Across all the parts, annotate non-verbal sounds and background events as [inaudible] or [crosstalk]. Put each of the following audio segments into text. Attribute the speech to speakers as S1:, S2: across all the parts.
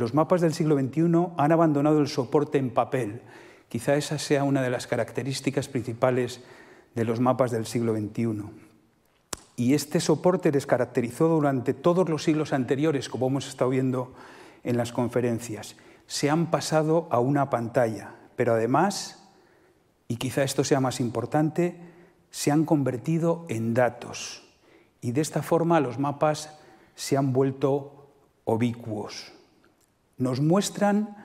S1: Los mapas del siglo XXI han abandonado el soporte en papel. Quizá esa sea una de las características principales de los mapas del siglo XXI. Y este soporte les caracterizó durante todos los siglos anteriores, como hemos estado viendo en las conferencias. Se han pasado a una pantalla, pero además, y quizá esto sea más importante, se han convertido en datos. Y de esta forma los mapas se han vuelto obicuos. Nos muestran,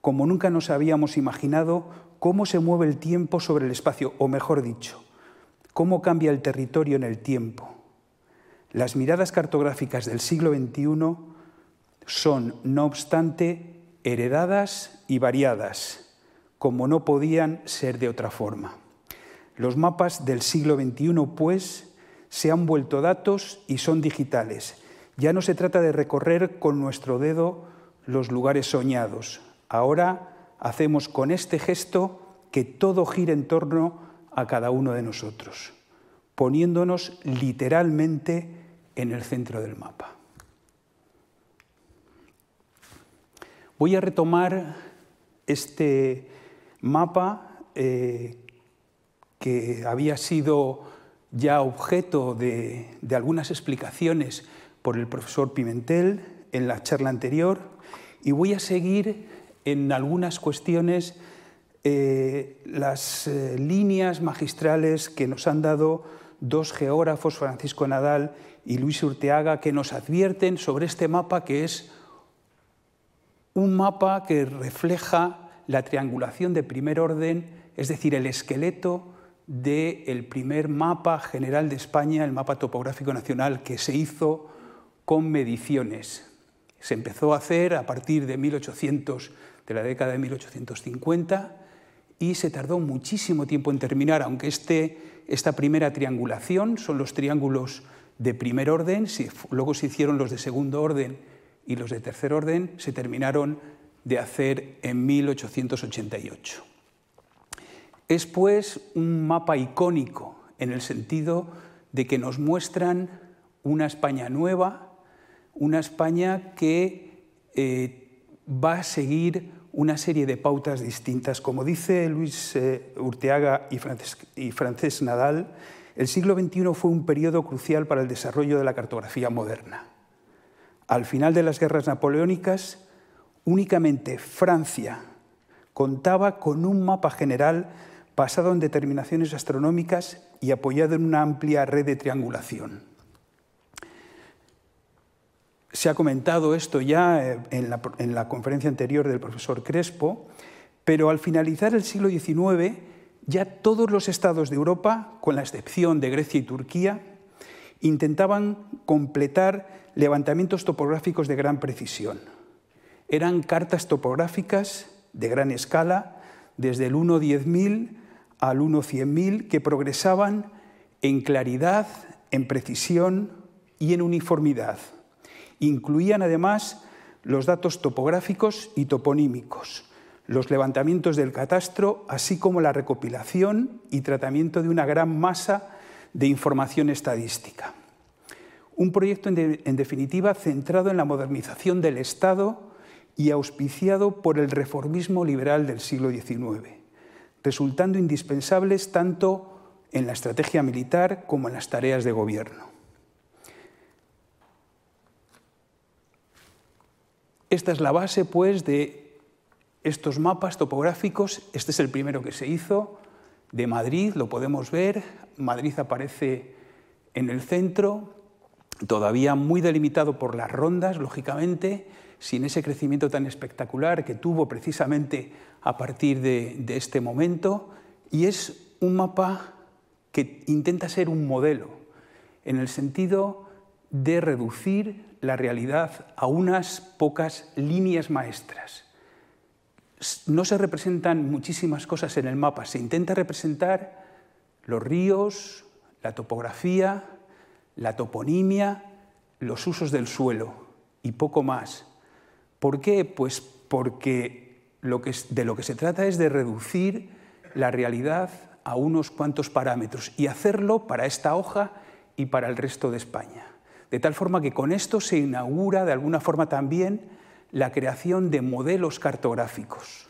S1: como nunca nos habíamos imaginado, cómo se mueve el tiempo sobre el espacio, o mejor dicho, cómo cambia el territorio en el tiempo. Las miradas cartográficas del siglo XXI son, no obstante, heredadas y variadas, como no podían ser de otra forma. Los mapas del siglo XXI, pues, se han vuelto datos y son digitales. Ya no se trata de recorrer con nuestro dedo los lugares soñados. Ahora hacemos con este gesto que todo gire en torno a cada uno de nosotros, poniéndonos literalmente en el centro del mapa. Voy a retomar este mapa eh, que había sido ya objeto de, algunas explicaciones por el profesor Pimentel en la charla anterior y voy a seguir en algunas cuestiones eh, las eh, líneas magistrales que nos han dado dos geógrafos, Francisco Nadal y Luis Urteaga, que nos advierten sobre este mapa que es un mapa que refleja la triangulación de primer orden, es decir, el esqueleto del primer mapa general de España, el mapa topográfico nacional, que se hizo con mediciones. Se empezó a hacer a partir de 1800, de la década de 1850, y se tardó muchísimo tiempo en terminar, aunque este, esta primera triangulación son los triángulos de primer orden, luego se hicieron los de segundo orden y los de tercer orden, se terminaron de hacer en 1888. Es pues un mapa icónico en el sentido de que nos muestran una España nueva, una España que eh, va a seguir una serie de pautas distintas. Como dice Luis eh, Urteaga y y Francés Nadal, el siglo XXI fue un periodo crucial para el desarrollo de la cartografía moderna. Al final de las guerras napoleónicas, únicamente Francia contaba con un mapa general basado en determinaciones astronómicas y apoyado en una amplia red de triangulación. Se ha comentado esto ya eh, en la, conferencia anterior del profesor Crespo, pero al finalizar el siglo XIX, ya todos los estados de Europa, con la excepción de Grecia y Turquía, intentaban completar levantamientos topográficos de gran precisión. Eran cartas topográficas de gran escala, desde el 1 10.000 al 1 100.000 que progresaban en claridad, en precisión y en uniformidad. Incluían además los datos topográficos y toponímicos, los levantamientos del catastro, así como la recopilación y tratamiento de una gran masa de información estadística. Un proyecto, en, definitiva, centrado en la modernización del Estado y auspiciado por el reformismo liberal del siglo XIX resultando indispensables tanto en la estrategia militar como en las tareas de gobierno. Esta es la base, pues, de estos mapas topográficos. Este es el primero que se hizo de Madrid, lo podemos ver. Madrid aparece en el centro, todavía muy delimitado por las rondas, lógicamente, sin ese crecimiento tan espectacular que tuvo precisamente a partir de, este momento y es un mapa que intenta ser un modelo en el sentido de reducir la realidad a unas pocas líneas maestras. No se representan muchísimas cosas en el mapa, se intenta representar los ríos, la topografía, la toponimia, los usos del suelo y poco más. ¿Por qué? Pues porque de lo que se trata es de reducir la realidad a unos cuantos parámetros y hacerlo para esta hoja y para el resto de España. De tal forma que con esto se inaugura de alguna forma también la creación de modelos cartográficos.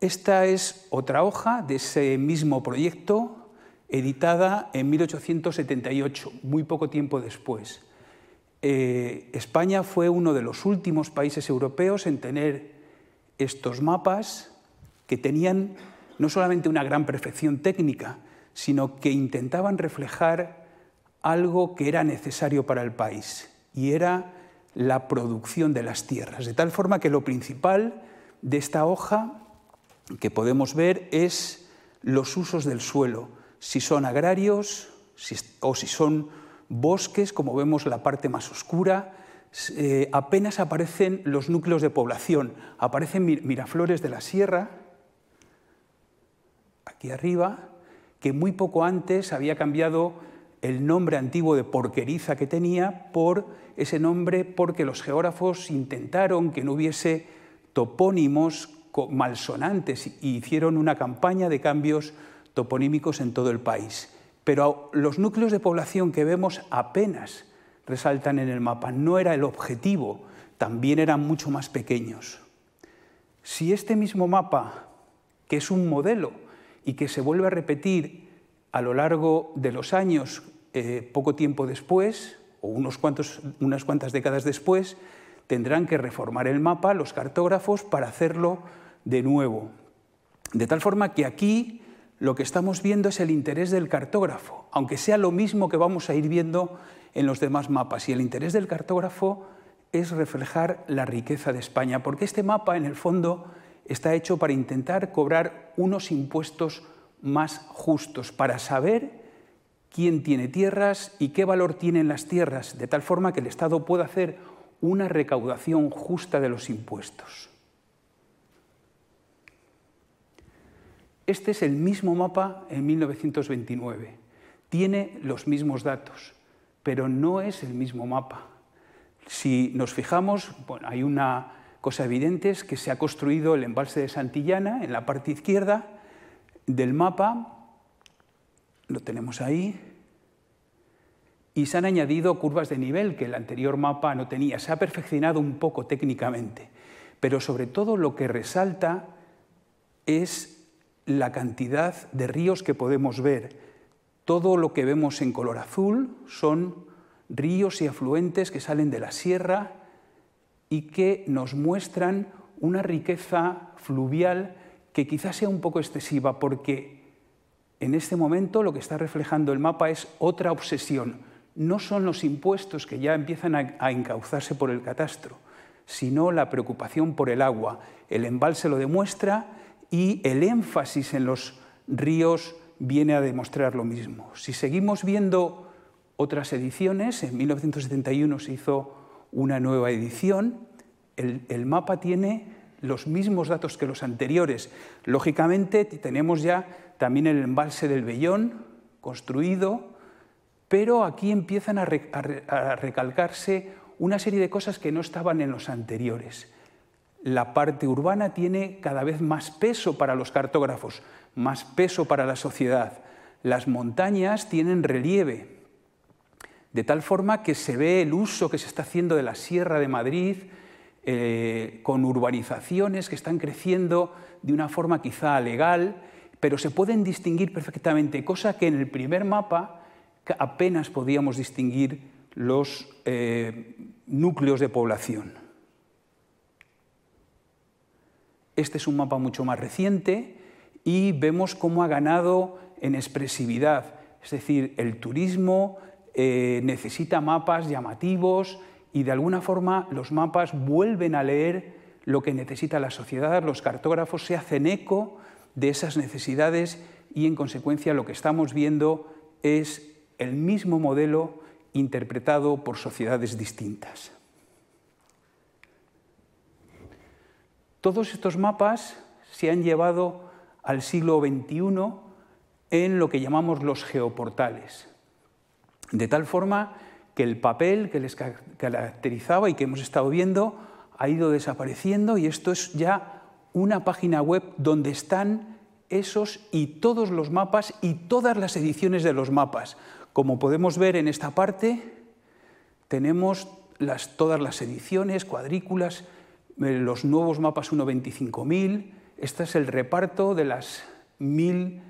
S1: Esta es otra hoja de ese mismo proyecto, editada en 1878, muy poco tiempo después. Eh, España fue uno de los últimos países europeos en tener estos mapas que tenían no solamente una gran perfección técnica, sino que intentaban reflejar algo que era necesario para el país, y era la producción de las tierras. De tal forma que lo principal de esta hoja que podemos ver es los usos del suelo, si son agrarios o si son bosques, como vemos la parte más oscura, eh, apenas aparecen los núcleos de población, aparecen Miraflores de la Sierra, aquí arriba, que muy poco antes había cambiado el nombre antiguo de Porqueriza que tenía por ese nombre porque los geógrafos intentaron que no hubiese topónimos malsonantes y hicieron una campaña de cambios toponímicos en todo el país. Pero los núcleos de población que vemos apenas resaltan en el mapa. No era el objetivo, también eran mucho más pequeños. Si este mismo mapa, que es un modelo y que se vuelve a repetir a lo largo de los años, eh, poco tiempo después, o unos cuantos, unas cuantas décadas después, tendrán que reformar el mapa los cartógrafos para hacerlo de nuevo. De tal forma que aquí lo que estamos viendo es el interés del cartógrafo, aunque sea lo mismo que vamos a ir viendo en los demás mapas. Y el interés del cartógrafo es reflejar la riqueza de España, porque este mapa en el fondo está hecho para intentar cobrar unos impuestos más justos, para saber quién tiene tierras y qué valor tienen las tierras, de tal forma que el Estado pueda hacer una recaudación justa de los impuestos. Este es el mismo mapa en 1929. Tiene los mismos datos, pero no es el mismo mapa. Si nos fijamos, hay una cosa evidente, es que se ha construido el embalse de Santillana en la parte izquierda del mapa, lo tenemos ahí, y se han añadido curvas de nivel que el anterior mapa no tenía. Se ha perfeccionado un poco técnicamente, pero sobre todo lo que resalta es la cantidad de ríos que podemos ver. Todo lo que vemos en color azul son ríos y afluentes que salen de la sierra y que nos muestran una riqueza fluvial que quizás sea un poco excesiva porque en este momento lo que está reflejando el mapa es otra obsesión. No son los impuestos que ya empiezan a, encauzarse por el catastro, sino la preocupación por el agua. El embalse lo demuestra y el énfasis en los ríos viene a demostrar lo mismo. Si seguimos viendo otras ediciones, en 1971 se hizo una nueva edición, el, mapa tiene los mismos datos que los anteriores. Lógicamente tenemos ya también el embalse del Bellón construido, pero aquí empiezan a recalcarse una serie de cosas que no estaban en los anteriores la parte urbana tiene cada vez más peso para los cartógrafos, más peso para la sociedad. Las montañas tienen relieve, de tal forma que se ve el uso que se está haciendo de la Sierra de Madrid, eh, con urbanizaciones que están creciendo de una forma quizá legal, pero se pueden distinguir perfectamente, cosa que en el primer mapa apenas podíamos distinguir los eh, núcleos de población. Este es un mapa mucho más reciente y vemos cómo ha ganado en expresividad. Es decir, el turismo eh, necesita mapas llamativos y de alguna forma los mapas vuelven a leer lo que necesita la sociedad, los cartógrafos se hacen eco de esas necesidades y en consecuencia lo que estamos viendo es el mismo modelo interpretado por sociedades distintas. Todos estos mapas se han llevado al siglo XXI en lo que llamamos los geoportales, de tal forma que el papel que les caracterizaba y que hemos estado viendo ha ido desapareciendo y esto es ya una página web donde están esos y todos los mapas y todas las ediciones de los mapas. Como podemos ver en esta parte, tenemos todas las ediciones, cuadrículas, eh, los nuevos mapas 1.25.000. Este es el reparto de las 1.100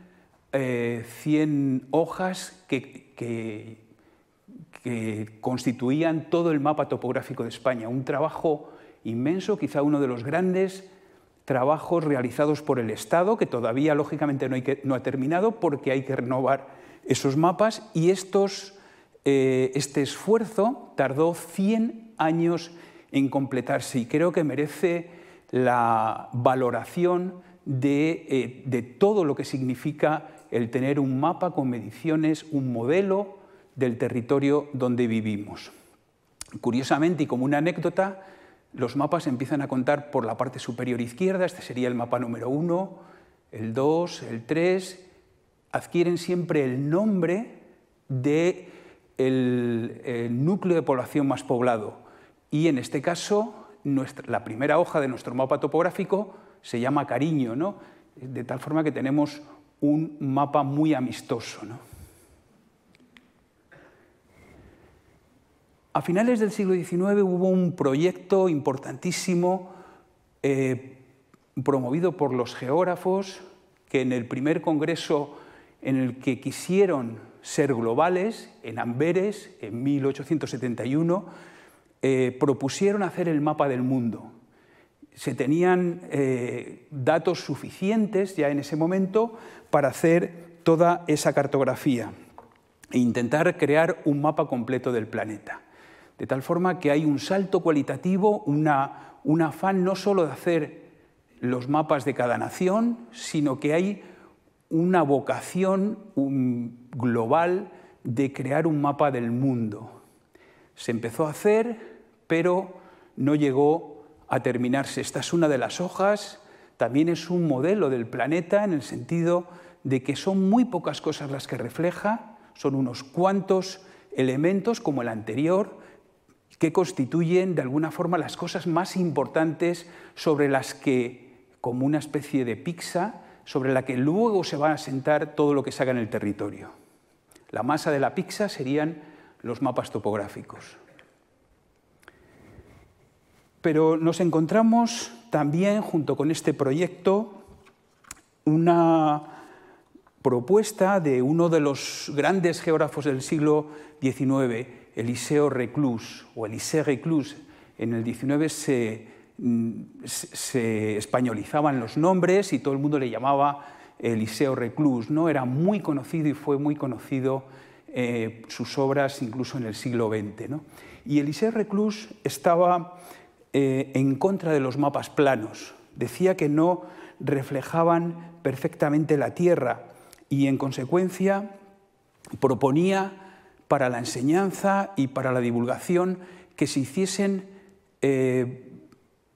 S1: eh, hojas que, constituían todo el mapa topográfico de España. Un trabajo inmenso, quizá uno de los grandes trabajos realizados por el Estado, que todavía lógicamente no, ha terminado porque hay que renovar esos mapas y estos eh, este esfuerzo tardó 100 años en completarse y creo que merece la valoración de, eh, todo lo que significa el tener un mapa con mediciones, un modelo del territorio donde vivimos. Curiosamente y como una anécdota, los mapas empiezan a contar por la parte superior izquierda, este sería el mapa número 1, el 2, el 3, adquieren siempre el nombre de el, núcleo de población más poblado. Y en este caso, la primera hoja de nuestro mapa topográfico se llama Cariño, ¿no? de tal forma que tenemos un mapa muy amistoso. A finales del siglo XIX hubo un proyecto importantísimo eh, promovido por los geógrafos que en el primer congreso en el que quisieron ser globales, en Amberes, en 1871, eh, propusieron hacer el mapa del mundo. Se tenían eh, datos suficientes ya en ese momento para hacer toda esa cartografía e intentar crear un mapa completo del planeta. De tal forma que hay un salto cualitativo, una, un afán no solo de hacer los mapas de cada nación, sino que hay una vocación global de crear un mapa del mundo. Se empezó a hacer, pero no llegó a terminarse. Esta es una de las hojas, también es un modelo del planeta en el sentido de que son muy pocas cosas las que refleja, son unos cuantos elementos como el anterior, que constituyen de alguna forma las cosas más importantes sobre las que, como una especie de pizza, sobre la que luego se va a asentar todo lo que se haga en el territorio. La masa de la pizza serían los mapas topográficos. Pero nos encontramos también, junto con este proyecto, una propuesta de uno de los grandes geógrafos del siglo XIX, Eliseo Reclus, o Elisée Reclus. En el XIX se Mm, se españolizaban los nombres y todo el mundo le llamaba Eliseo Reclus. ¿no? Era muy conocido y fue muy conocido eh, sus obras incluso en el siglo XX. Y Eliseo Reclus estaba eh, en contra de los mapas planos. Decía que no reflejaban perfectamente la Tierra y en consecuencia proponía para la enseñanza y para la divulgación que se hiciesen eh,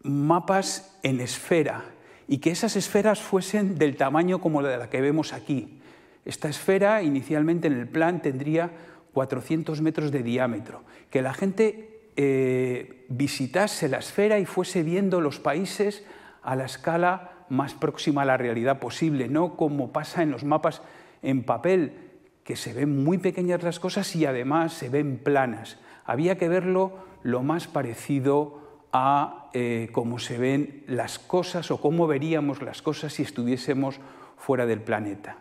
S1: mapas en esfera y que esas esferas fuesen del tamaño como la de la que vemos aquí. Esta esfera inicialmente en el plan tendría 400 metros de diámetro, que la gente eh, visitase la esfera y fuese viendo los países a la escala más próxima a la realidad posible, no como pasa en los mapas en papel, que se ven muy pequeñas las cosas y además se ven planas. Había que verlo lo más parecido a eh, cómo se ven las cosas o cómo veríamos las cosas si estuviésemos fuera del planeta.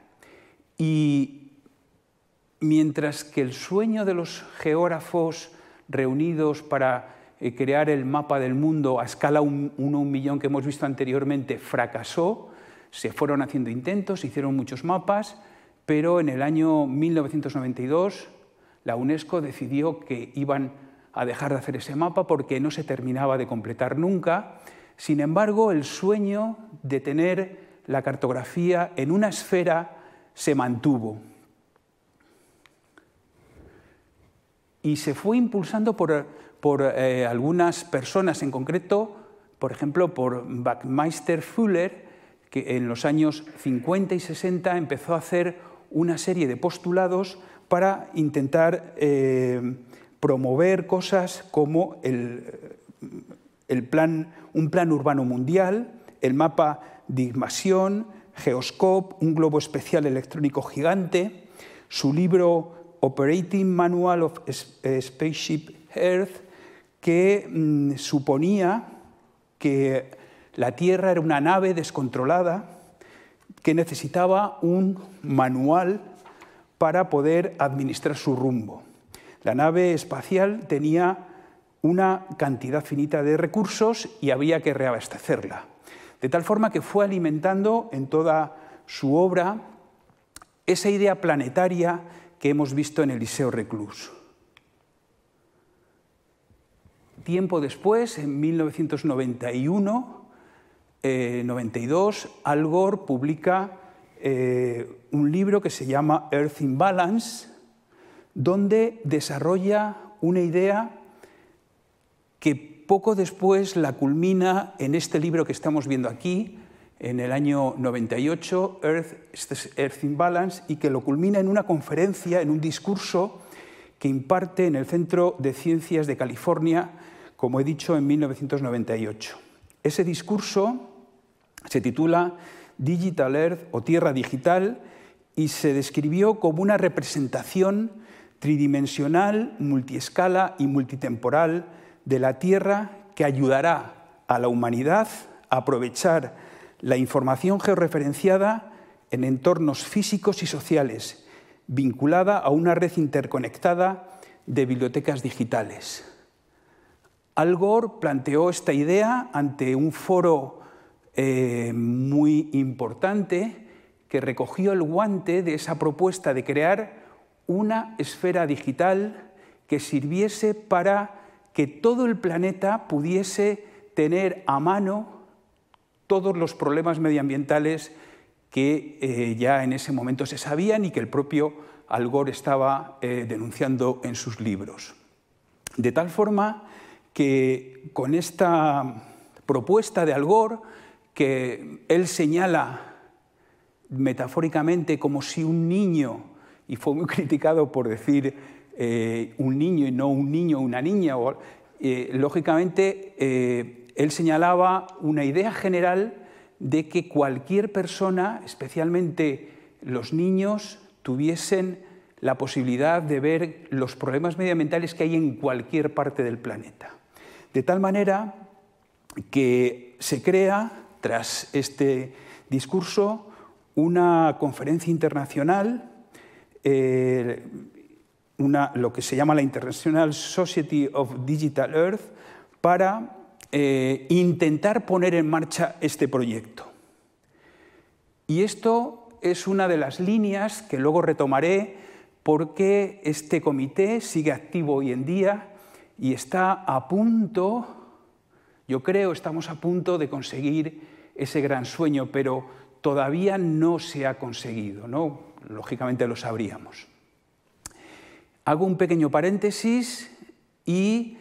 S1: Y mientras que el sueño de los geógrafos reunidos para eh, crear el mapa del mundo a escala 1 un, un millón que hemos visto anteriormente fracasó, se fueron haciendo intentos, se hicieron muchos mapas, pero en el año 1992 la UNESCO decidió que iban a dejar de hacer ese mapa porque no se terminaba de completar nunca. Sin embargo, el sueño de tener la cartografía en una esfera se mantuvo. Y se fue impulsando por, eh, algunas personas en concreto, por ejemplo, por Backmeister Fuller, que en los años 50 y 60 empezó a hacer una serie de postulados para intentar eh, promover cosas como el, plan, un plan urbano mundial, el mapa Digmasión, Geoscope, un globo especial electrónico gigante. Su libro Operating Manual of eh, Spaceship Earth, que mm, suponía que la Tierra era una nave descontrolada que necesitaba un manual para poder administrar su rumbo. La nave espacial tenía una cantidad finita de recursos y había que reabastecerla. De tal forma que fue alimentando en toda su obra esa idea planetaria que hemos visto en Eliseo Reclus. Tiempo después, en 1991, 92, eh, Al Gore publica eh, un libro que se llama Earth in Balance, donde desarrolla una idea que poco después la culmina en este libro que estamos viendo aquí, en el año 98, Earth, este Earth in Balance, y que lo culmina en una conferencia, en un discurso que imparte en el Centro de Ciencias de California, como he dicho, en 1998. Ese discurso se titula Digital Earth o Tierra Digital y se describió como una representación tridimensional, multiescala y multitemporal de la Tierra que ayudará a la humanidad a aprovechar la información georreferenciada en entornos físicos y sociales, vinculada a una red interconectada de bibliotecas digitales. Al Gore planteó esta idea ante un foro eh, muy importante que recogió el guante de esa propuesta de crear una esfera digital que sirviese para que todo el planeta pudiese tener a mano todos los problemas medioambientales que eh, ya en ese momento se sabían y que el propio Al Gore estaba eh, denunciando en sus libros. De tal forma que con esta propuesta de Al Gore, que él señala metafóricamente como si un niño, y fue muy [laughs] criticado por decir eh, un niño y no un niño una niña, lógicamente él señalaba una idea general de que cualquier persona, especialmente los niños, tuviesen la posibilidad de ver los problemas medioambientales que hay en cualquier parte del planeta. De tal manera que se crea, tras este discurso, una conferencia internacional, eh, lo que se llama la International Society of Digital Earth, para eh, intentar poner en marcha este proyecto. Y esto es una de las líneas que luego retomaré porque este comité sigue activo hoy en día y está a punto, yo creo, estamos a punto de conseguir ese gran sueño, pero todavía no se ha conseguido, ¿no? Lógicamente lo sabríamos. Hago un pequeño paréntesis y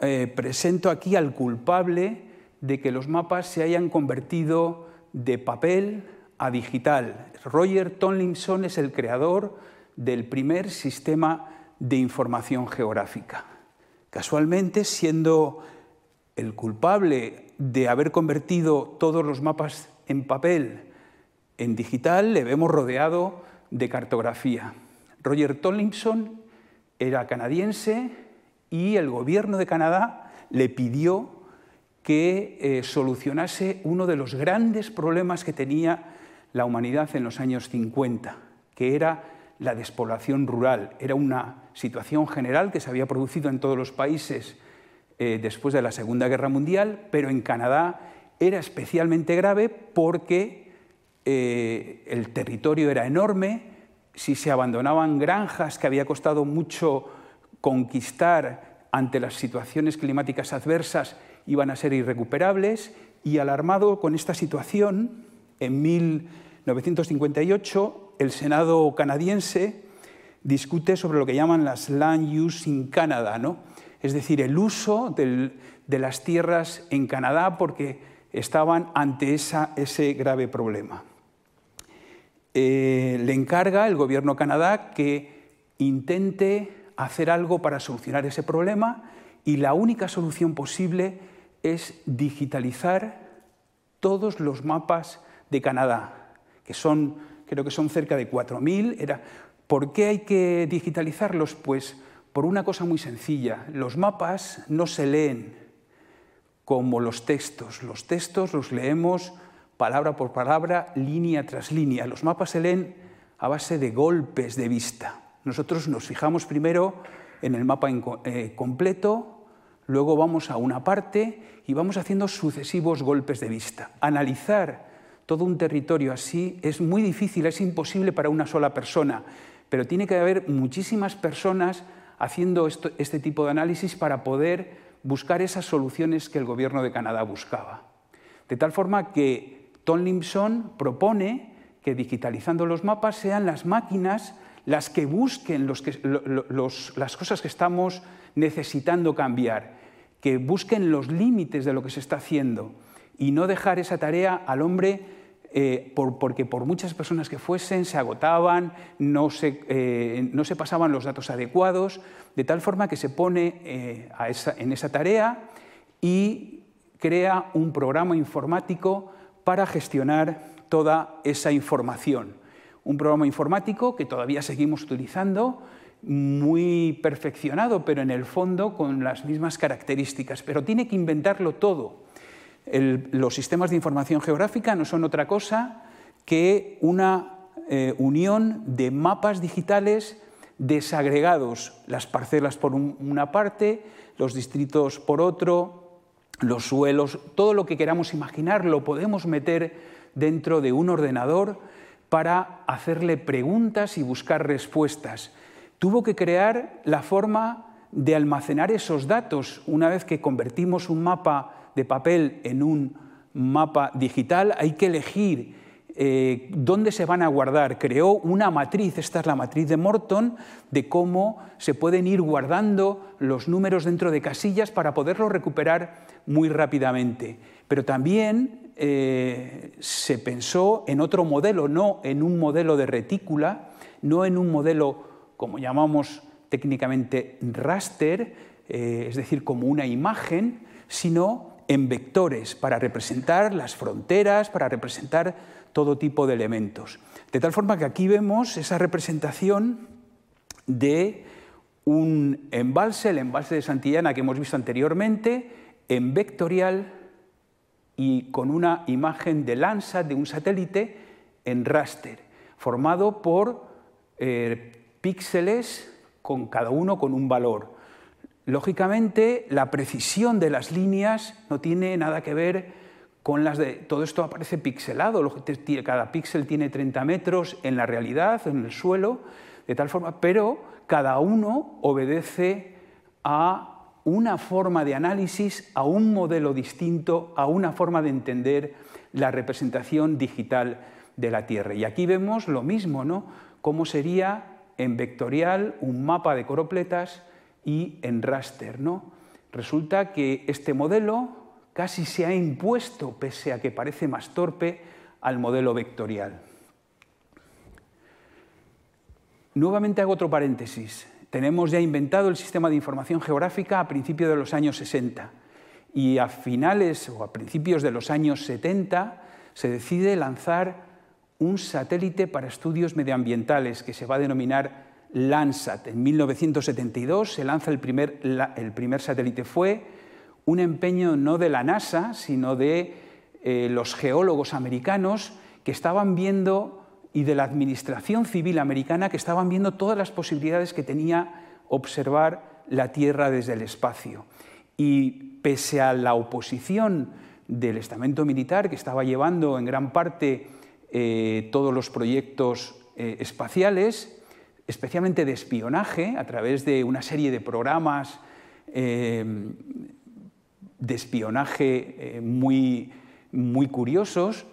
S1: eh, presento aquí al culpable de que los mapas se hayan convertido de papel a digital. Roger Tomlinson es el creador del primer sistema de información geográfica. Casualmente, siendo el culpable de haber convertido todos los mapas en papel en digital, le vemos rodeado de cartografía. Roger Tomlinson era canadiense, y el gobierno de Canadá le pidió que eh, solucionase uno de los grandes problemas que tenía la humanidad en los años 50, que era la despoblación rural. Era una situación general que se había producido en todos los países eh, después de la Segunda Guerra Mundial, pero en Canadá era especialmente grave porque eh, el territorio era enorme, si se abandonaban granjas que había costado mucho conquistar ante las situaciones climáticas adversas iban a ser irrecuperables y alarmado con esta situación, en 1958 el Senado canadiense discute sobre lo que llaman las land use in Canada, ¿no? Es decir, el uso de las tierras en Canadá porque estaban ante ese grave problema. Eh, le encarga el gobierno de Canadá que intente hacer algo para solucionar ese problema y la única solución posible es digitalizar todos los mapas de Canadá, que son, creo que son cerca de 4.000. Era ¿Por qué hay que digitalizarlos? Pues por una cosa muy sencilla. Los mapas no se leen como los textos. Los textos los leemos palabra por palabra, línea tras línea. Los mapas se leen a base de golpes de vista. Nosotros nos fijamos primero en el mapa eh, completo, luego vamos a una parte y vamos haciendo sucesivos golpes de vista. Analizar todo un territorio así es muy difícil, es imposible para una sola persona, pero tiene que haber muchísimas personas haciendo este tipo de análisis para poder buscar esas soluciones que el gobierno de Canadá buscaba. De tal forma que Tomlinson propone que digitalizando los mapas sean las máquinas las que busquen las cosas que estamos necesitando cambiar, que busquen los límites de lo que se está haciendo y no dejar esa tarea al hombre eh, porque por muchas personas que fuesen se agotaban, no se, eh, no se, pasaban los datos adecuados, de tal forma que se pone eh, en esa tarea y crea un programa informático para gestionar toda esa información un programa informático que todavía seguimos utilizando, muy perfeccionado, pero en el fondo con las mismas características, pero tiene que inventarlo todo. Los sistemas de información geográfica no son otra cosa que una eh, unión de mapas digitales desagregados, las parcelas por una parte, los distritos por otro, los suelos, todo lo que queramos imaginar lo podemos meter dentro de un ordenador para hacerle preguntas y buscar respuestas. Tuvo que crear la forma de almacenar esos datos. Una vez que convertimos un mapa de papel en un mapa digital, hay que elegir eh, dónde se van a guardar. Creó una matriz, esta es la matriz de Morton, de cómo se pueden ir guardando los números dentro de casillas para poderlos recuperar muy rápidamente. Pero también eh, se pensó en otro modelo, no en un modelo de retícula, no en un modelo, como llamamos técnicamente raster, eh, es decir, como una imagen, sino en vectores para representar las fronteras, para representar todo tipo de elementos. De tal forma que aquí vemos esa representación de un embalse, el embalse de Santillana que hemos visto anteriormente, en vectorial y con una imagen de Landsat, de un satélite, en raster, formado por eh, píxeles con cada uno con un valor. Lógicamente, la precisión de las líneas no tiene nada que ver con las de... Todo esto aparece pixelado, cada píxel tiene 30 metros en la realidad, en el suelo, de tal forma, pero cada uno obedece a una forma de análisis, a un modelo distinto, a una forma de entender la representación digital de la Tierra. Y aquí vemos lo mismo, ¿no? Cómo sería en vectorial un mapa de coropletas y en raster, ¿no? Resulta que este modelo casi se ha impuesto, pese a que parece más torpe, al modelo vectorial. Nuevamente hago otro paréntesis. Tenemos ya inventado el sistema de información geográfica a principios de los años 60 y a finales o a principios de los años 70 se decide lanzar un satélite para estudios medioambientales que se va a denominar Landsat. En 1972 se lanza el primer, el primer satélite. Fue un empeño no de la NASA, sino de eh, los geólogos americanos que estaban viendo y de la Administración Civil Americana que estaban viendo todas las posibilidades que tenía observar la Tierra desde el espacio. Y pese a la oposición del estamento militar que estaba llevando en gran parte eh, todos los proyectos eh, espaciales, especialmente de espionaje, a través de una serie de programas eh, de espionaje muy, muy curiosos,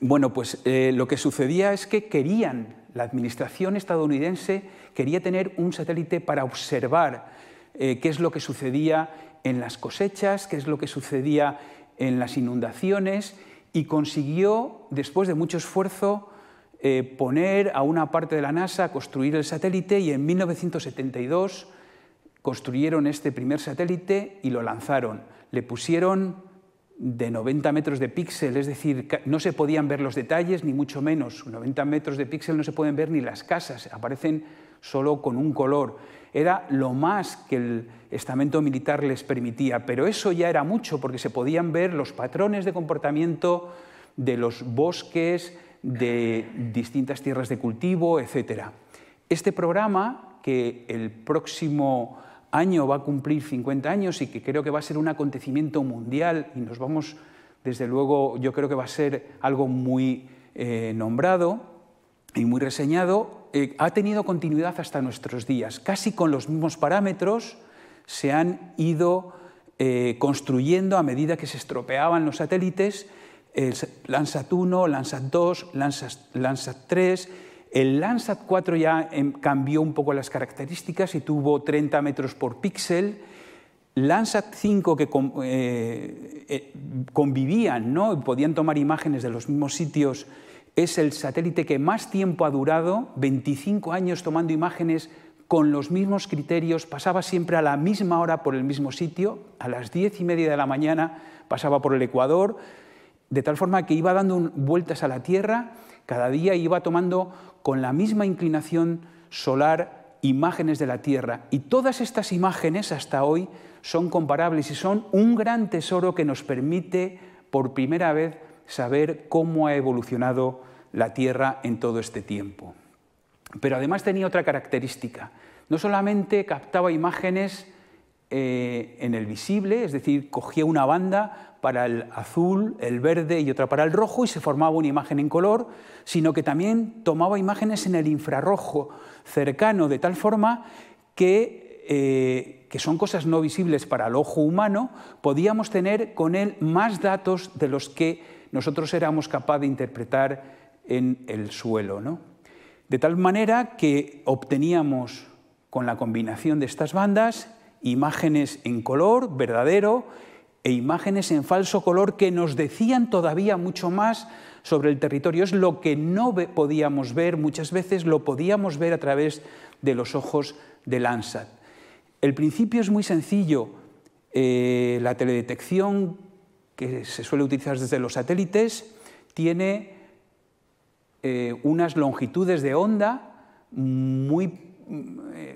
S1: bueno, pues eh, lo que sucedía es que querían, la administración estadounidense quería tener un satélite para observar eh, qué es lo que sucedía en las cosechas, qué es lo que sucedía en las inundaciones y consiguió, después de mucho esfuerzo, eh, poner a una parte de la NASA, construir el satélite y en 1972 construyeron este primer satélite y lo lanzaron. Le pusieron de 90 metros de píxel, es decir, no se podían ver los detalles, ni mucho menos. 90 metros de píxel no se pueden ver ni las casas, aparecen solo con un color. Era lo más que el estamento militar les permitía, pero eso ya era mucho porque se podían ver los patrones de comportamiento de los bosques, de distintas tierras de cultivo, etc. Este programa, que el próximo año va a cumplir 50 años y que creo que va a ser un acontecimiento mundial y nos vamos, desde luego, yo creo que va a ser algo muy eh, nombrado y muy reseñado, eh, ha tenido continuidad hasta nuestros días. Casi con los mismos parámetros se han ido eh, construyendo a medida que se estropeaban los satélites, el Landsat 1, Landsat 2, Landsat 3, el Landsat 4 ya em, cambió un poco las características y tuvo 30 metros por píxel. Landsat 5 que eh, eh, convivían, ¿no? podían tomar imágenes de los mismos sitios, es el satélite que más tiempo ha durado, 25 años tomando imágenes con los mismos criterios, pasaba siempre a la misma hora por el mismo sitio, a las 10 y media de la mañana pasaba por el Ecuador, de tal forma que iba dando vueltas a la Tierra, cada día iba tomando con la misma inclinación solar imágenes de la Tierra. Y todas estas imágenes hasta hoy son comparables y son un gran tesoro que nos permite por primera vez saber cómo ha evolucionado la Tierra en todo este tiempo. Pero además tenía otra característica. No solamente captaba imágenes eh, en el visible, es decir, cogía una banda para el azul, el verde y otra para el rojo y se formaba una imagen en color, sino que también tomaba imágenes en el infrarrojo cercano de tal forma que, eh, que son cosas no visibles para el ojo humano, podíamos tener con él más datos de los que nosotros éramos capaces de interpretar en el suelo. ¿no? De tal manera que obteníamos con la combinación de estas bandas imágenes en color verdadero e imágenes en falso color que nos decían todavía mucho más sobre el territorio. Es lo que no podíamos ver, muchas veces lo podíamos ver a través de los ojos de Landsat. El principio es muy sencillo. Eh, la teledetección que se suele utilizar desde los satélites tiene eh, unas longitudes de onda muy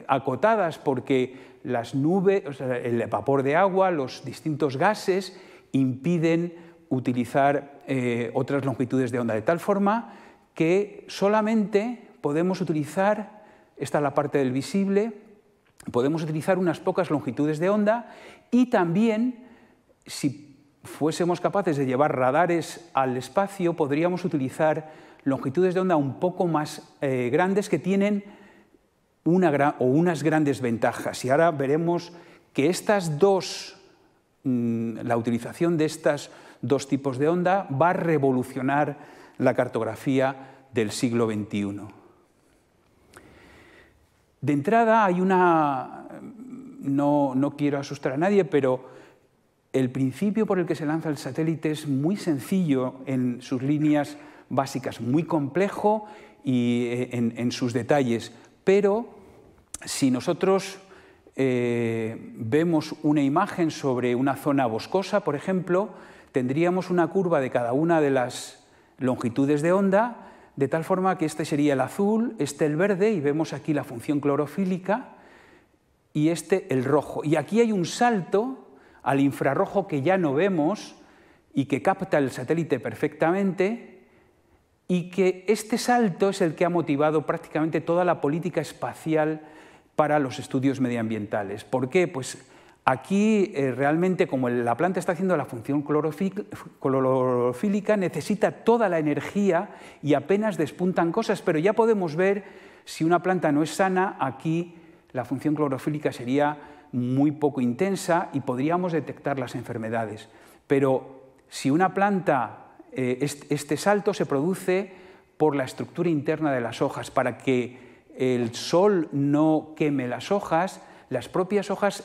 S1: acotadas porque las nubes, el vapor de agua, los distintos gases impiden utilizar eh, otras longitudes de onda, de tal forma que solamente podemos utilizar, esta es la parte del visible, podemos utilizar unas pocas longitudes de onda y también, si fuésemos capaces de llevar radares al espacio, podríamos utilizar longitudes de onda un poco más eh, grandes que tienen una o unas grandes ventajas. Y ahora veremos que estas dos, mm, la utilización de estos dos tipos de onda va a revolucionar la cartografía del siglo XXI. De entrada hay una, no, no quiero asustar a nadie, pero el principio por el que se lanza el satélite es muy sencillo en sus líneas básicas, muy complejo y eh, en sus detalles, pero si nosotros eh, vemos una imagen sobre una zona boscosa, por ejemplo, tendríamos una curva de cada una de las longitudes de onda, de tal forma que este sería el azul, este el verde, y vemos aquí la función clorofílica, y este el rojo. Y aquí hay un salto al infrarrojo que ya no vemos y que capta el satélite perfectamente, y que este salto es el que ha motivado prácticamente toda la política espacial para los estudios medioambientales. ¿Por qué? Pues aquí eh, realmente como la planta está haciendo la función clorofílica, necesita toda la energía y apenas despuntan cosas, pero ya podemos ver si una planta no es sana, aquí la función clorofílica sería muy poco intensa y podríamos detectar las enfermedades. Pero si una planta eh, este salto se produce por la estructura interna de las hojas. Para que el sol no queme las hojas, las propias hojas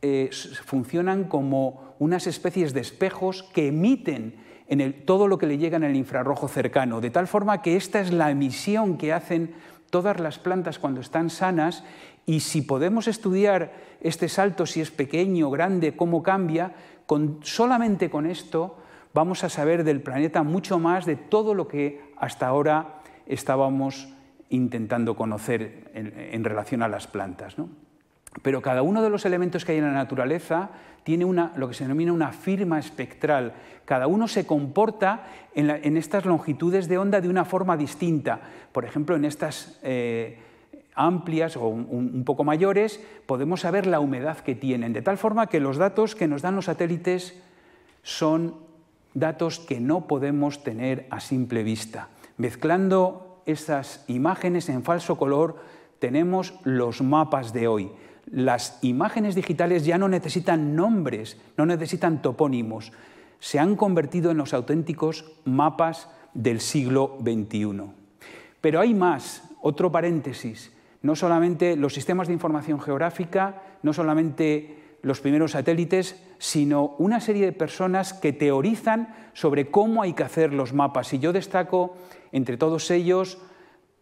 S1: eh, funcionan como unas especies de espejos que emiten en todo lo que le llega en el infrarrojo cercano, de tal forma que esta es la emisión que hacen todas las plantas cuando están sanas y si podemos estudiar este salto, si es pequeño, grande, cómo cambia, solamente con esto vamos a saber del planeta mucho más de todo lo que hasta ahora estábamos intentando conocer en, relación a las plantas. Pero cada uno de los elementos que hay en la naturaleza tiene una, lo que se denomina una firma espectral. Cada uno se comporta en, estas longitudes de onda de una forma distinta. Por ejemplo, en estas eh, amplias o un, poco mayores podemos saber la humedad que tienen, de tal forma que los datos que nos dan los satélites son datos que no podemos tener a simple vista. Mezclando estas imágenes en falso color, tenemos los mapas de hoy las imágenes digitales ya no necesitan nombres, no necesitan topónimos, se han convertido en los auténticos mapas del siglo XXI. Pero hay más, otro paréntesis, no solamente los sistemas de información geográfica, no solamente los primeros satélites, sino una serie de personas que teorizan sobre cómo hay que hacer los mapas. Y yo destaco entre todos ellos,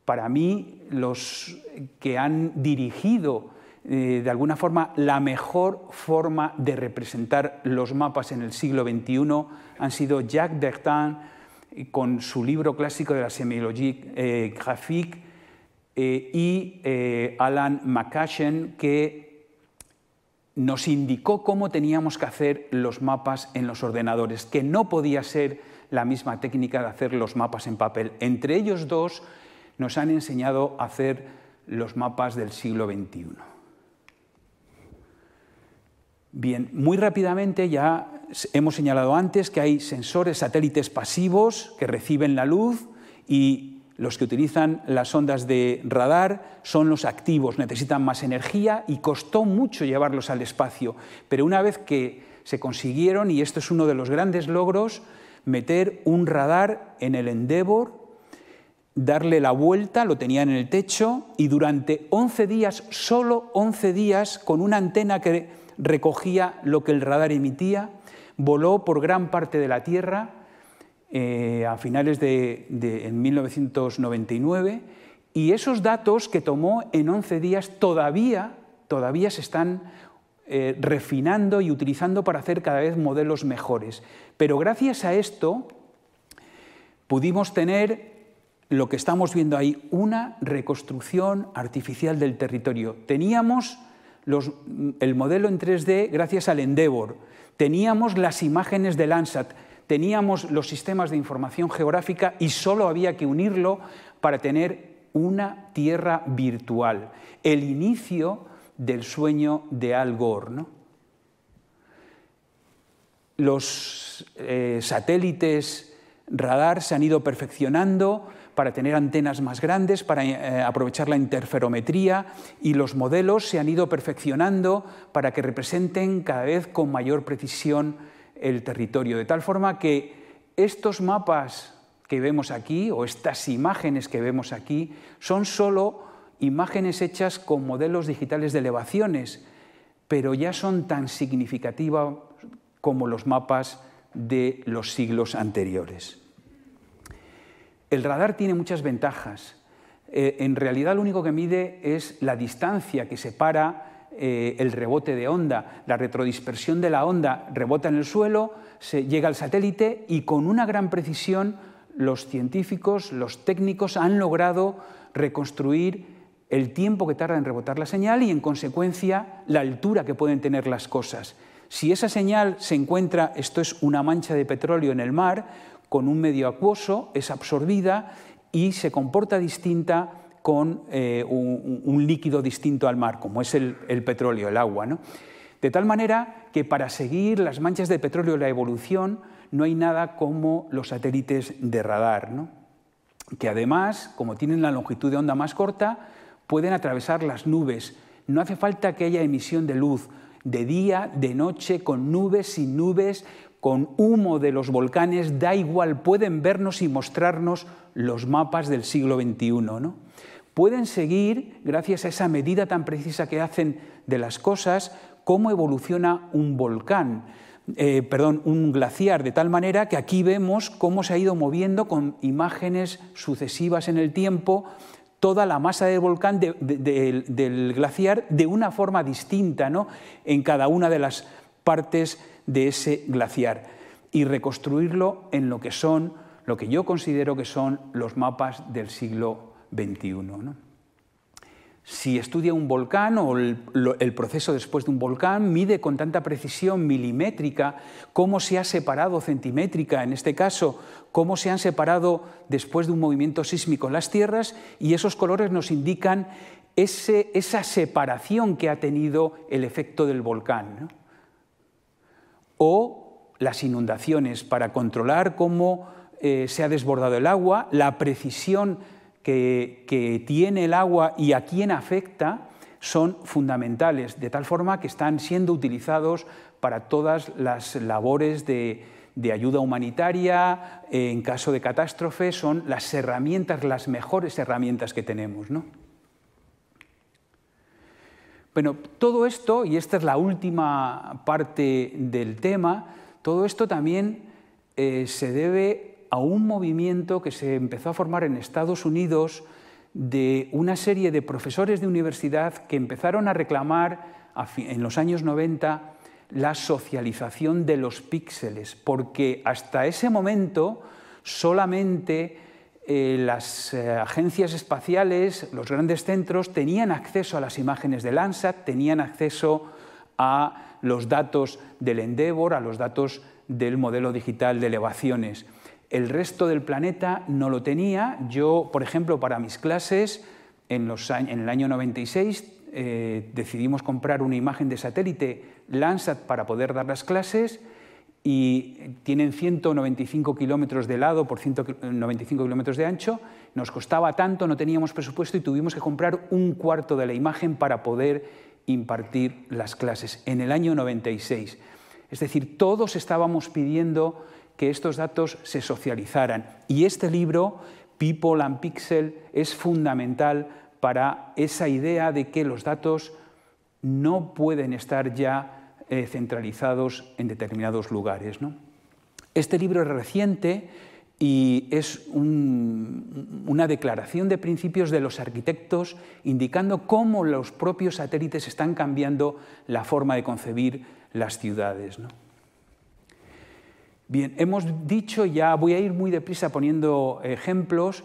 S1: para mí, los que han dirigido eh, de alguna forma, la mejor forma de representar los mapas en el siglo XXI han sido Jacques Bertin con su libro clásico de la semiologie eh, graphique eh, y Alan McCashen que nos indicó cómo teníamos que hacer los mapas en los ordenadores, que no podía ser la misma técnica de hacer los mapas en papel. Entre ellos dos nos han enseñado a hacer los mapas del siglo XXI. Bien, muy rápidamente ya hemos señalado antes que hay sensores satélites pasivos que reciben la luz y los que utilizan las ondas de radar son los activos, necesitan más energía y costó mucho llevarlos al espacio. Pero una vez que se consiguieron, y esto es uno de los grandes logros, meter un radar en el Endeavour, darle la vuelta, lo tenían en el techo, y durante 11 días, solo 11 días, con una antena que recogía lo que el radar emitía, voló por gran parte de la Tierra eh, a finales de, 1999 y esos datos que tomó en 11 días todavía, todavía se están eh, refinando y utilizando para hacer cada vez modelos mejores. Pero gracias a esto pudimos tener lo que estamos viendo ahí, una reconstrucción artificial del territorio. Teníamos el modelo en 3D gracias al Endeavor. Teníamos las imágenes de Landsat, teníamos los sistemas de información geográfica y solo había que unirlo para tener una tierra virtual. El inicio del sueño de Al Gore. Los eh, satélites radar se han ido perfeccionando, para tener antenas más grandes, para eh, aprovechar la interferometría y los modelos se han ido perfeccionando para que representen cada vez con mayor precisión el territorio. De tal forma que estos mapas que vemos aquí o estas imágenes que vemos aquí son solo imágenes hechas con modelos digitales de elevaciones, pero ya son tan significativas como los mapas de los siglos anteriores. El radar tiene muchas ventajas. Eh, en realidad lo único que mide es la distancia que separa eh, el rebote de onda. La retrodispersión de la onda rebota en el suelo, se llega al satélite y con una gran precisión los científicos, los técnicos han logrado reconstruir el tiempo que tarda en rebotar la señal y en consecuencia la altura que pueden tener las cosas. Si esa señal se encuentra, esto es una mancha de petróleo en el mar, con un medio acuoso, es absorbida y se comporta distinta con eh, un, líquido distinto al mar, como es el, petróleo, el agua. De tal manera que para seguir las manchas de petróleo la evolución no hay nada como los satélites de radar, que además, como tienen la longitud de onda más corta, pueden atravesar las nubes. No hace falta que haya emisión de luz, de día, de noche, con nubes, sin nubes, con humo de los volcanes, da igual, pueden vernos y mostrarnos los mapas del siglo XXI. ¿no? Pueden seguir, gracias a esa medida tan precisa que hacen de las cosas, cómo evoluciona un volcán, eh, perdón, un glaciar, de tal manera que aquí vemos cómo se ha ido moviendo con imágenes sucesivas en el tiempo toda la masa del volcán del glaciar de una forma distinta ¿no? en cada una de las partes de ese glaciar y reconstruirlo en lo que son, lo que yo considero que son los mapas del siglo XXI. Si estudia un volcán o el, proceso después de un volcán, mide con tanta precisión milimétrica cómo se ha separado, centimétrica en este caso, cómo se han separado después de un movimiento sísmico las tierras y esos colores nos indican esa separación que ha tenido el efecto del volcán. O las inundaciones para controlar cómo eh, se ha desbordado el agua, la precisión que, tiene el agua y a quién afecta son fundamentales, de tal forma que están siendo utilizados para todas las labores de, ayuda humanitaria, en caso de catástrofe, son las herramientas, las mejores herramientas que tenemos. ¿no? Bueno, todo esto, y esta es la última parte del tema, todo esto también eh, se debe a un movimiento que se empezó a formar en Estados Unidos de una serie de profesores de universidad que empezaron a reclamar en los años 90 la socialización de los píxeles, porque hasta ese momento solamente eh, las eh, agencias espaciales, los grandes centros, tenían acceso a las imágenes de Landsat, tenían acceso a los datos del Endeavour, a los datos del modelo digital de elevaciones. El resto del planeta no lo tenía. Yo, por ejemplo, para mis clases, en, el año 96, eh, decidimos comprar una imagen de satélite Landsat para poder dar las clases y tienen 195 kilómetros de lado por 195 kilómetros de ancho. Nos costaba tanto, no teníamos presupuesto y tuvimos que comprar un cuarto de la imagen para poder impartir las clases en el año 96. Es decir, todos estábamos pidiendo que estos datos se socializaran. Y este libro, People and Pixel, es fundamental para esa idea de que los datos no pueden estar ya eh, centralizados en determinados lugares. Este libro es reciente y es una declaración de principios de los arquitectos indicando cómo los propios satélites están cambiando la forma de concebir las ciudades. Bien, hemos dicho, ya voy a ir muy deprisa poniendo ejemplos,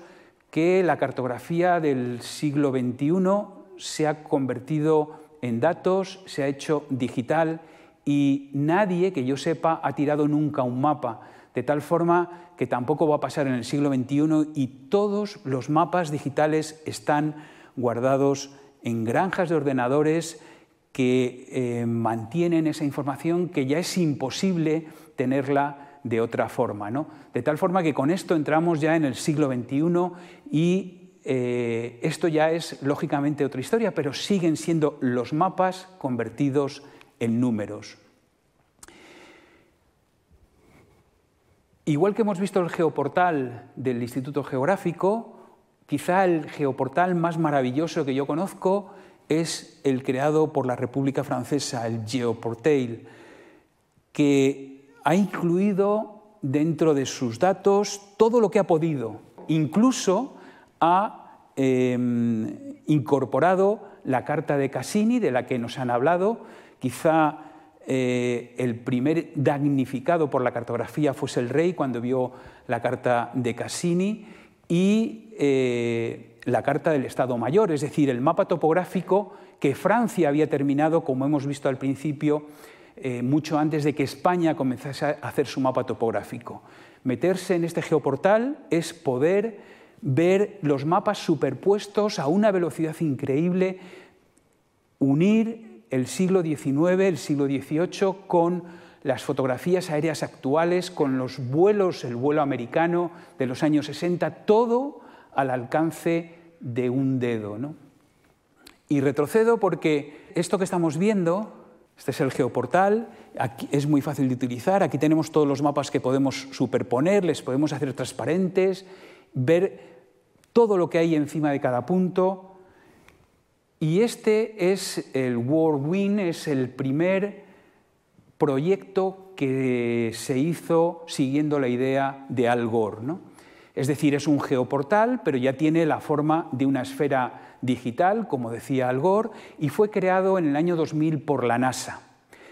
S1: que la cartografía del siglo XXI se ha convertido en datos, se ha hecho digital y nadie, que yo sepa, ha tirado nunca un mapa, de tal forma que tampoco va a pasar en el siglo XXI y todos los mapas digitales están guardados en granjas de ordenadores que eh, mantienen esa información que ya es imposible tenerla de otra forma. ¿no? De tal forma que con esto entramos ya en el siglo XXI y eh, esto ya es lógicamente otra historia, pero siguen siendo los mapas convertidos en números. Igual que hemos visto el geoportal del Instituto Geográfico, quizá el geoportal más maravilloso que yo conozco es el creado por la República Francesa, el Geoportail, que ha incluido dentro de sus datos todo lo que ha podido. Incluso ha em, incorporado la carta de Cassini, de la que nos han hablado. Quizá eh, el primer damnificado por la cartografía fuese el rey cuando vio la carta de Cassini y eh, la carta del Estado Mayor, es decir, el mapa topográfico que Francia había terminado, como hemos visto al principio, eh, mucho antes de que España comenzase a hacer su mapa topográfico. Meterse en este geoportal es poder ver los mapas superpuestos a una velocidad increíble, unir el siglo XIX, el siglo XVIII con las fotografías aéreas actuales, con los vuelos, el vuelo americano de los años 60, todo al alcance de un dedo. Y retrocedo porque esto que estamos viendo este es el geoportal, es muy fácil de utilizar, aquí tenemos todos los mapas que podemos superponer, les podemos hacer transparentes, ver todo lo que hay encima de cada punto. Y este es el WorldWin, es el primer proyecto que se hizo siguiendo la idea de Al Gore. Es decir, es un geoportal, pero ya tiene la forma de una esfera digital, como decía Al Gore, y fue creado en el año 2000 por la NASA.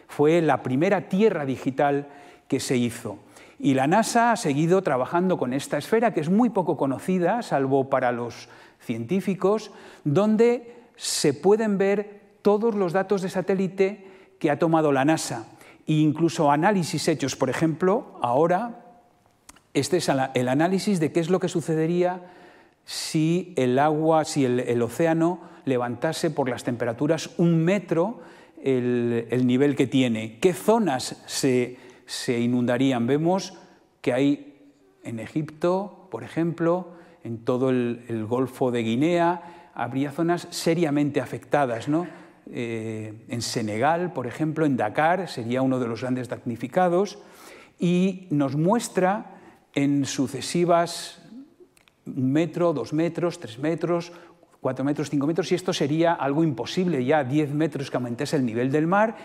S1: Fue la primera tierra digital que se hizo. Y la NASA ha seguido trabajando con esta esfera, que es muy poco conocida, salvo para los científicos, donde se pueden ver todos los datos de satélite que ha tomado la NASA e incluso análisis hechos, por ejemplo, ahora este es el análisis de qué es lo que sucedería si el agua, si el, océano levantase por las temperaturas un metro el, nivel que tiene, qué zonas se, inundarían. Vemos que hay en Egipto, por ejemplo, en todo el, Golfo de Guinea, habría zonas seriamente afectadas. ¿no? Eh, en Senegal, por ejemplo, en Dakar, sería uno de los grandes damnificados, y nos muestra en sucesivas un metro, dos metros, tres metros, cuatro metros, cinco metros, y esto sería algo imposible, ya diez metros que aumentase el nivel del mar.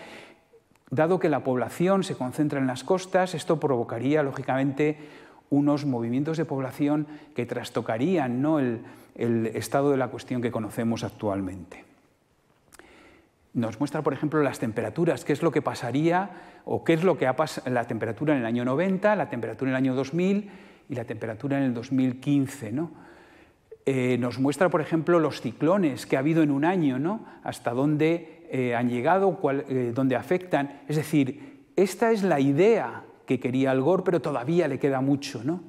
S1: Dado que la población se concentra en las costas, esto provocaría, lógicamente, unos movimientos de población que trastocarían ¿no? el, el estado de la cuestión que conocemos actualmente. Nos muestra, por ejemplo, las temperaturas, qué es lo que pasaría o qué es lo que ha pasado la temperatura en el año 90, la temperatura en el año 2000 y la temperatura en el 2015. ¿no? Eh, nos muestra, por ejemplo, los ciclones que ha habido en un año, ¿no? hasta dónde eh, han llegado, eh, dónde afectan. Es decir, esta es la idea que quería Al Gore, pero todavía le queda mucho. ¿no?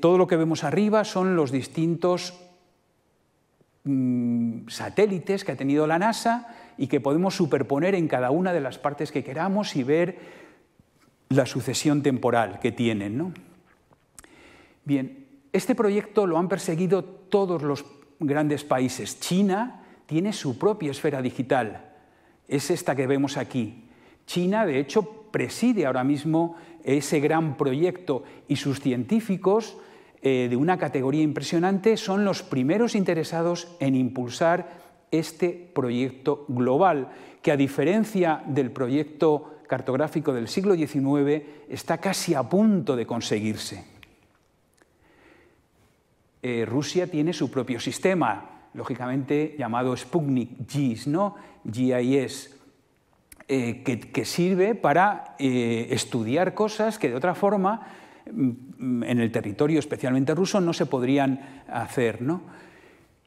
S1: todo lo que vemos arriba son los distintos Mm, satélites que ha tenido la NASA y que podemos superponer en cada una de las partes que queramos y ver la sucesión temporal que tienen. Bien, este proyecto lo han perseguido todos los grandes países. China tiene su propia esfera digital, es esta que vemos aquí. China, de hecho, preside ahora mismo ese gran proyecto y sus científicos eh, de una categoría impresionante, son los primeros interesados en impulsar este proyecto global, que a diferencia del proyecto cartográfico del siglo XIX, está casi a punto de conseguirse. Eh, Rusia tiene su propio sistema, lógicamente llamado Sputnik GIS, ¿no? GIS, eh, que, sirve para estudiar cosas que de otra forma en el territorio especialmente ruso no se podrían hacer. ¿no?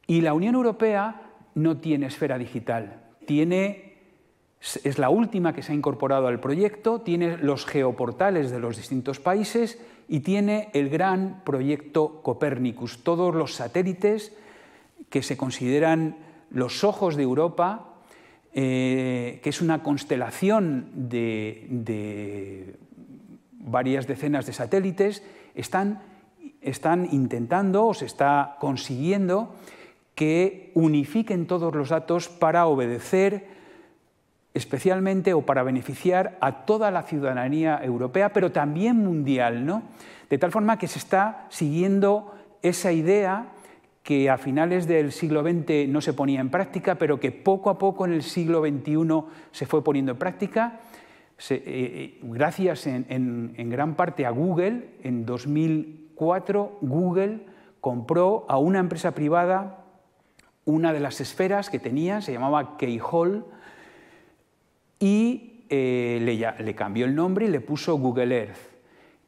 S1: Y la Unión Europea no tiene esfera digital, tiene, es la última que se ha incorporado al proyecto, tiene los geoportales de los distintos países y tiene el gran proyecto Copernicus, todos los satélites que se consideran los ojos de Europa, eh, que es una constelación de varias decenas de satélites, están, están intentando o se está consiguiendo que unifiquen todos los datos para obedecer especialmente o para beneficiar a toda la ciudadanía europea, pero también mundial, ¿no? De tal forma que se está siguiendo esa idea que a finales del siglo XX no se ponía en práctica, pero que poco a poco en el siglo XXI se fue poniendo en práctica, eh, eh, gracias en, gran parte a Google, en 2004 Google compró a una empresa privada una de las esferas que tenía, se llamaba Keyhole, y eh, le, le cambió el nombre y le puso Google Earth.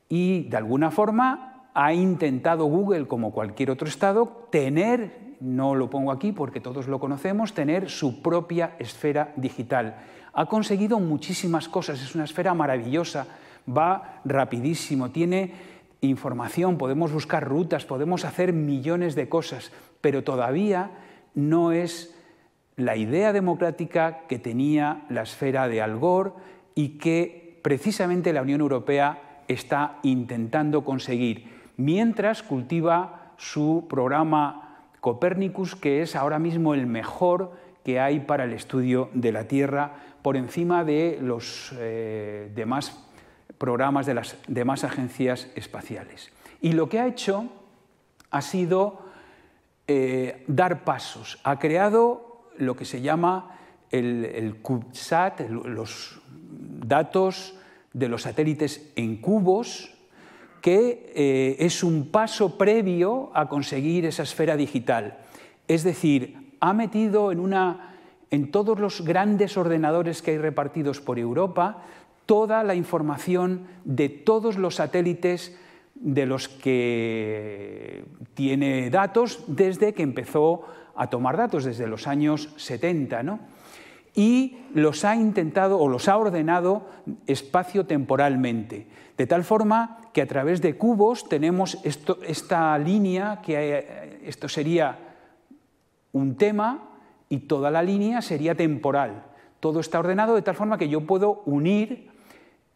S1: Y de alguna forma ha intentado Google, como cualquier otro Estado, tener, no lo pongo aquí porque todos lo conocemos, tener su propia esfera digital. Ha conseguido muchísimas cosas, es una esfera maravillosa, va rapidísimo, tiene información, podemos buscar rutas, podemos hacer millones de cosas, pero todavía no es la idea democrática que tenía la esfera de Al Gore y que precisamente la Unión Europea está intentando conseguir, mientras cultiva su programa Copernicus, que es ahora mismo el mejor que hay para el estudio de la Tierra por encima de los eh, demás programas de las demás agencias espaciales. Y lo que ha hecho ha sido eh, dar pasos. Ha creado lo que se llama el, el CubeSat, los datos de los satélites en cubos, que eh, es un paso previo a conseguir esa esfera digital. Es decir, ha metido en, en todos los grandes ordenadores que hay repartidos por Europa toda la información de todos los satélites de los que tiene datos desde que empezó a tomar datos, desde los años 70. ¿no? Y los ha intentado o los ha ordenado espacio-temporalmente, de tal forma que a través de cubos tenemos esta línea, que esto sería un tema y toda la línea sería temporal. Todo está ordenado de tal forma que yo puedo unir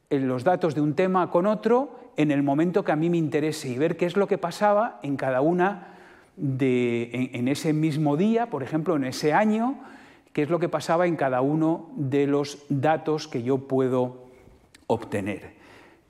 S1: los datos de un tema con otro en el momento que a mí me interese y ver qué es lo que pasaba en cada una de, en, ese mismo día, por ejemplo, en ese año, qué es lo que pasaba en cada uno de los datos que yo puedo obtener.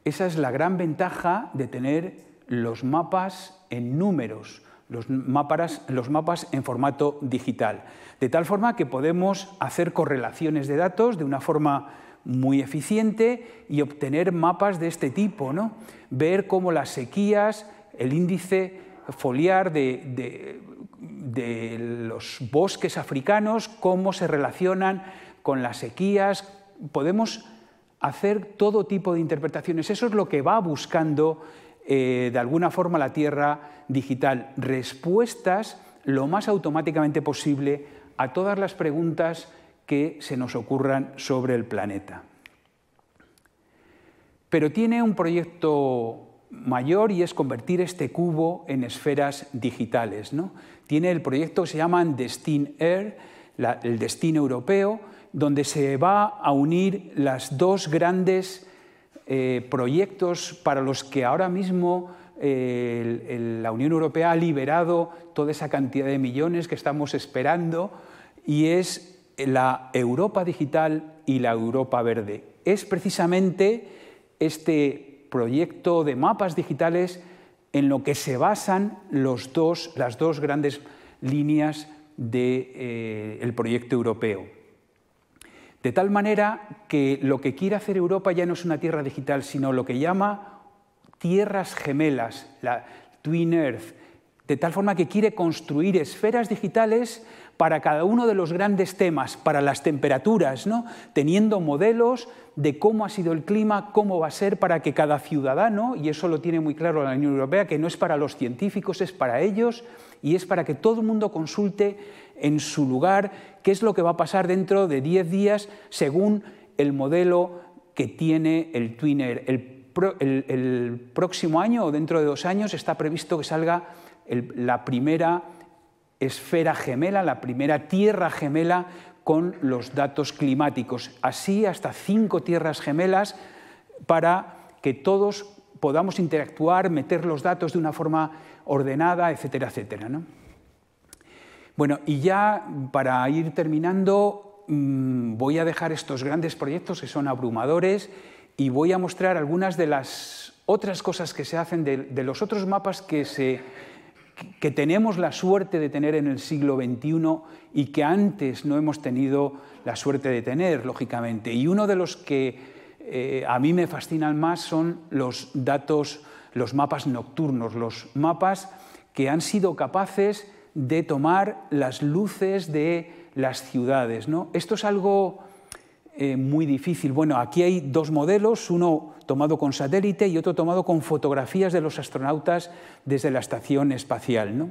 S1: Esa es la gran ventaja de tener los mapas en números, los mapas, en formato digital, de tal forma que podemos hacer correlaciones de datos de una forma muy eficiente y obtener mapas de este tipo, ¿no? ver cómo las sequías, el índice foliar de, los bosques africanos, cómo se relacionan con las sequías. Podemos hacer todo tipo de interpretaciones. Eso es lo que va buscando eh, de alguna forma la Tierra digital, respuestas lo más automáticamente posible a todas las preguntas que se nos ocurran sobre el planeta. Pero tiene un proyecto mayor y es convertir este cubo en esferas digitales. ¿no? Tiene el proyecto que se llama Destin Air, el destino europeo, donde se va a unir las dos grandes eh, proyectos para los que ahora mismo eh, la Unión Europea ha liberado toda esa cantidad de millones que estamos esperando y es la Europa digital y la Europa verde. Es precisamente este proyecto de mapas digitales en lo que se basan los dos, las dos grandes líneas del eh, proyecto europeo. De tal manera que lo que quiere hacer Europa ya no es una tierra digital, sino lo que llama tierras gemelas, la Twin Earth, de tal forma que quiere construir esferas digitales para cada uno de los grandes temas, para las temperaturas, ¿no? teniendo modelos de cómo ha sido el clima, cómo va a ser para que cada ciudadano, y eso lo tiene muy claro la Unión Europea, que no es para los científicos, es para ellos, y es para que todo el mundo consulte en su lugar qué es lo que va a pasar dentro de 10 días según el modelo que tiene el Twinner. El, el, próximo año o dentro de dos años está previsto que salga la primera esfera gemela, la primera tierra gemela con los datos climáticos. Así hasta cinco tierras gemelas para que todos podamos interactuar, meter los datos de una forma ordenada, etcétera, etcétera. Bueno, y ya para ir terminando, mm, voy a dejar estos grandes proyectos que son abrumadores y voy a mostrar algunas de las otras cosas que se hacen de los otros mapas que se que tenemos la suerte de tener en el siglo XXI y que antes no hemos tenido la suerte de tener, lógicamente. Y uno de los que eh, a mí me fascinan más son los datos, los mapas nocturnos, los mapas que han sido capaces de tomar las luces de las ciudades. ¿no? Esto es algo eh, muy difícil. Bueno, aquí hay dos modelos, uno tomado con satélite y otro tomado con fotografías de los astronautas desde la estación espacial. ¿no?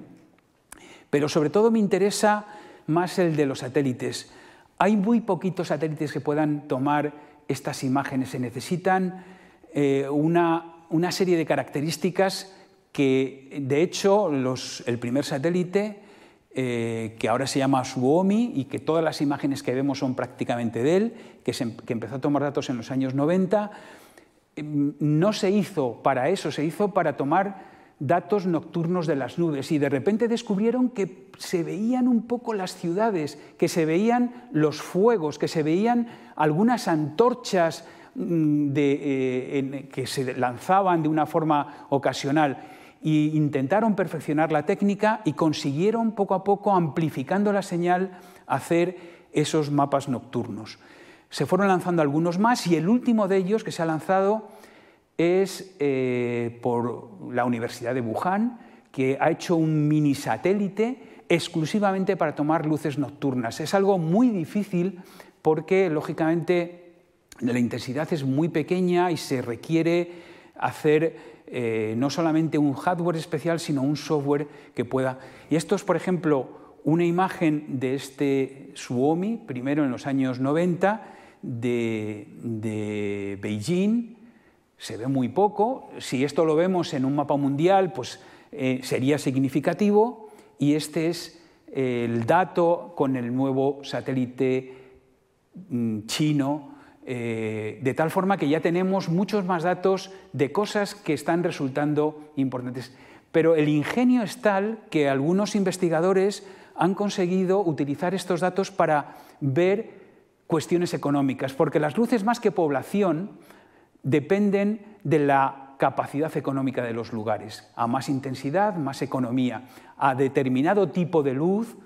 S1: Pero sobre todo me interesa más el de los satélites. Hay muy poquitos satélites que puedan tomar estas imágenes. Se necesitan eh, una, una, serie de características que, de hecho, el primer satélite, eh, que ahora se llama Suomi y que todas las imágenes que vemos son prácticamente de él, que, que empezó a tomar datos en los años 90, no se hizo para eso, se hizo para tomar datos nocturnos de las nubes y de repente descubrieron que se veían un poco las ciudades, que se veían los fuegos, que se veían algunas antorchas mm, eh, que se lanzaban de una forma ocasional e intentaron perfeccionar la técnica y consiguieron poco a poco, amplificando la señal, hacer esos mapas nocturnos. Se fueron lanzando algunos más y el último de ellos que se ha lanzado es eh, por la Universidad de Wuhan, que ha hecho un mini satélite exclusivamente para tomar luces nocturnas. Es algo muy difícil porque, lógicamente, la intensidad es muy pequeña y se requiere hacer eh, no solamente un hardware especial, sino un software que pueda... Y esto es, por ejemplo, una imagen de este Suomi, primero en los años 90, de, Beijing. Se ve muy poco. Si esto lo vemos en un mapa mundial, pues eh, sería significativo. Y este es el dato con el nuevo satélite mm, chino eh, de tal forma que ya tenemos muchos más datos de cosas que están resultando importantes. Pero el ingenio es tal que algunos investigadores han conseguido utilizar estos datos para ver cuestiones económicas, porque las luces más que población dependen de la capacidad económica de los lugares. A más intensidad, más economía. A determinado tipo de luz,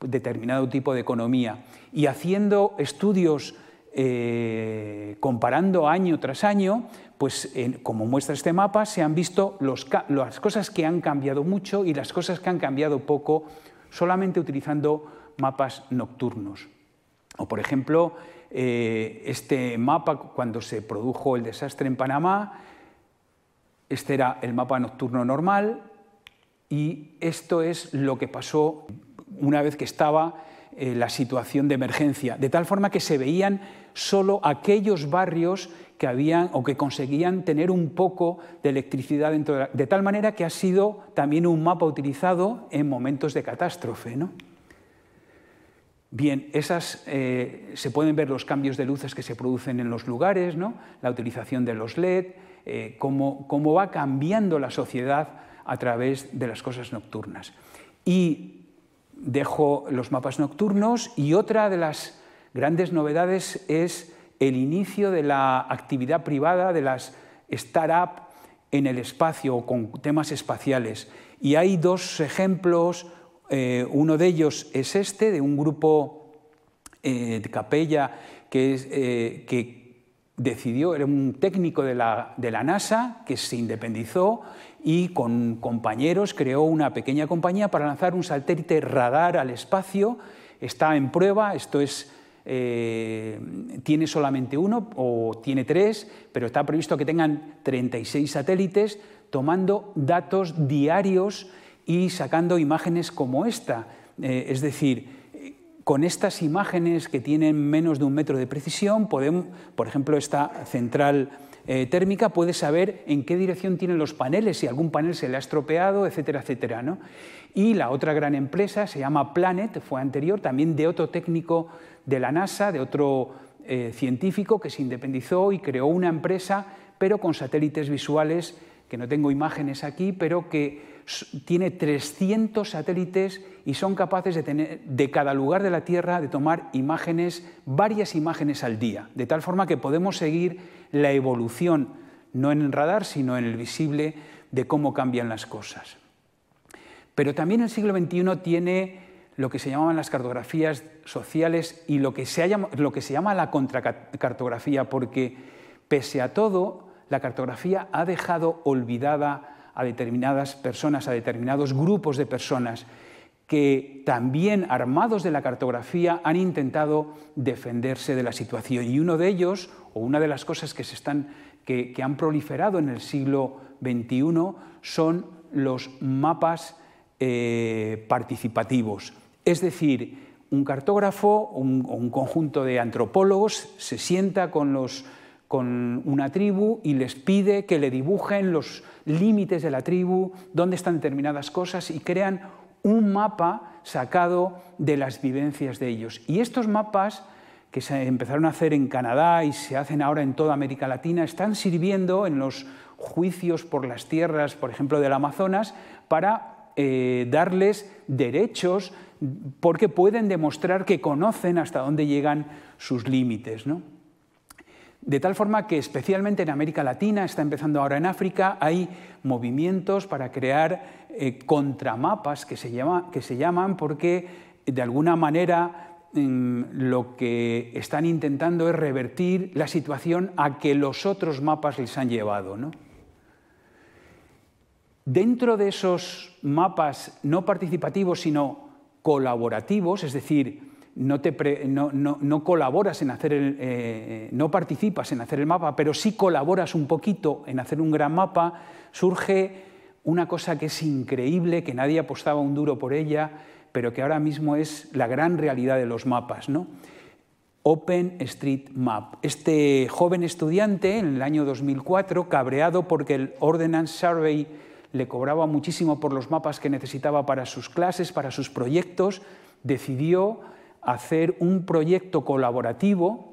S1: determinado tipo de economía. Y haciendo estudios eh, comparando año tras año, pues como muestra este mapa, se han visto las cosas que han cambiado mucho y las cosas que han cambiado poco solamente utilizando mapas nocturnos. O por ejemplo, eh, este mapa, cuando se produjo el desastre en Panamá, este era el mapa nocturno normal y esto es lo que pasó una vez que estaba eh, la situación de emergencia, de tal forma que se veían solo aquellos barrios que habían o que conseguían tener un poco de electricidad dentro de, de tal manera que ha sido también un mapa utilizado en momentos de catástrofe. ¿no? Bien, esas, eh, se pueden ver los cambios de luces que se producen en los lugares, ¿no? la utilización de los LED, eh, cómo, cómo, va cambiando la sociedad a través de las cosas nocturnas. Y dejo los mapas nocturnos y otra de las grandes novedades es el inicio de la actividad privada de las startups en el espacio con temas espaciales. Y hay dos ejemplos, eh, uno de ellos es este, de un grupo eh, de Capella que, eh, que, decidió, era un técnico de la, de la NASA que se independizó y con compañeros creó una pequeña compañía para lanzar un satélite radar al espacio. Está en prueba, esto es tiene solamente uno o tiene tres, pero está previsto que tengan 36 satélites tomando datos diarios y sacando imágenes como esta. Eh, es decir, con estas imágenes que tienen menos de un metro de precisión, podemos, por ejemplo, esta central eh, térmica puede saber en qué dirección tienen los paneles, si algún panel se le ha estropeado, etcétera, etcétera. ¿no? Y la otra gran empresa se llama Planet, fue anterior, también de otro técnico de la NASA, de otro eh, científico que se independizó y creó una empresa, pero con satélites visuales, que no tengo imágenes aquí, pero que tiene 300 satélites y son capaces de tener de cada lugar de la Tierra de tomar imágenes, varias imágenes al día, de tal forma que podemos seguir la evolución, no en el radar, sino en el visible, de cómo cambian las cosas. Pero también el siglo XXI tiene lo que se llamaban las cartografías sociales y lo que se, lo que se llama la contracartografía, porque pese a todo, la cartografía ha dejado olvidada a determinadas personas, a determinados grupos de personas que también armados de la cartografía han intentado defenderse de la situación. Y uno de ellos, o una de las cosas que, se están, que, han proliferado en el siglo XXI, son los mapas eh, participativos. Es decir, un cartógrafo o un, conjunto de antropólogos se sienta con, los, con una tribu y les pide que le dibujen los límites de la tribu, dónde están determinadas cosas y crean un mapa sacado de las vivencias de ellos. Y estos mapas que se empezaron a hacer en Canadá y se hacen ahora en toda América Latina, están sirviendo en los juicios por las tierras, por ejemplo, del Amazonas, para eh, darles derechos porque pueden demostrar que conocen hasta dónde llegan sus límites. De tal forma que especialmente en América Latina, está empezando ahora en África, hay movimientos para crear eh, contramapas que se, llama, que se llaman porque de alguna manera mm, lo que están intentando es revertir la situación a que los otros mapas les han llevado. Dentro de esos mapas no participativos, sino colaborativos, es decir, no, colaboras en hacer el, eh, no participas en hacer el mapa, pero sí colaboras un poquito en hacer un gran mapa, surge una cosa que es increíble, que nadie apostaba un duro por ella, pero que ahora mismo es la gran realidad de los mapas. ¿no? Open Street Map. Este joven estudiante, en el año 2004, cabreado porque el Ordnance Survey le cobraba muchísimo por los mapas que necesitaba para sus clases, para sus proyectos, decidió hacer un proyecto colaborativo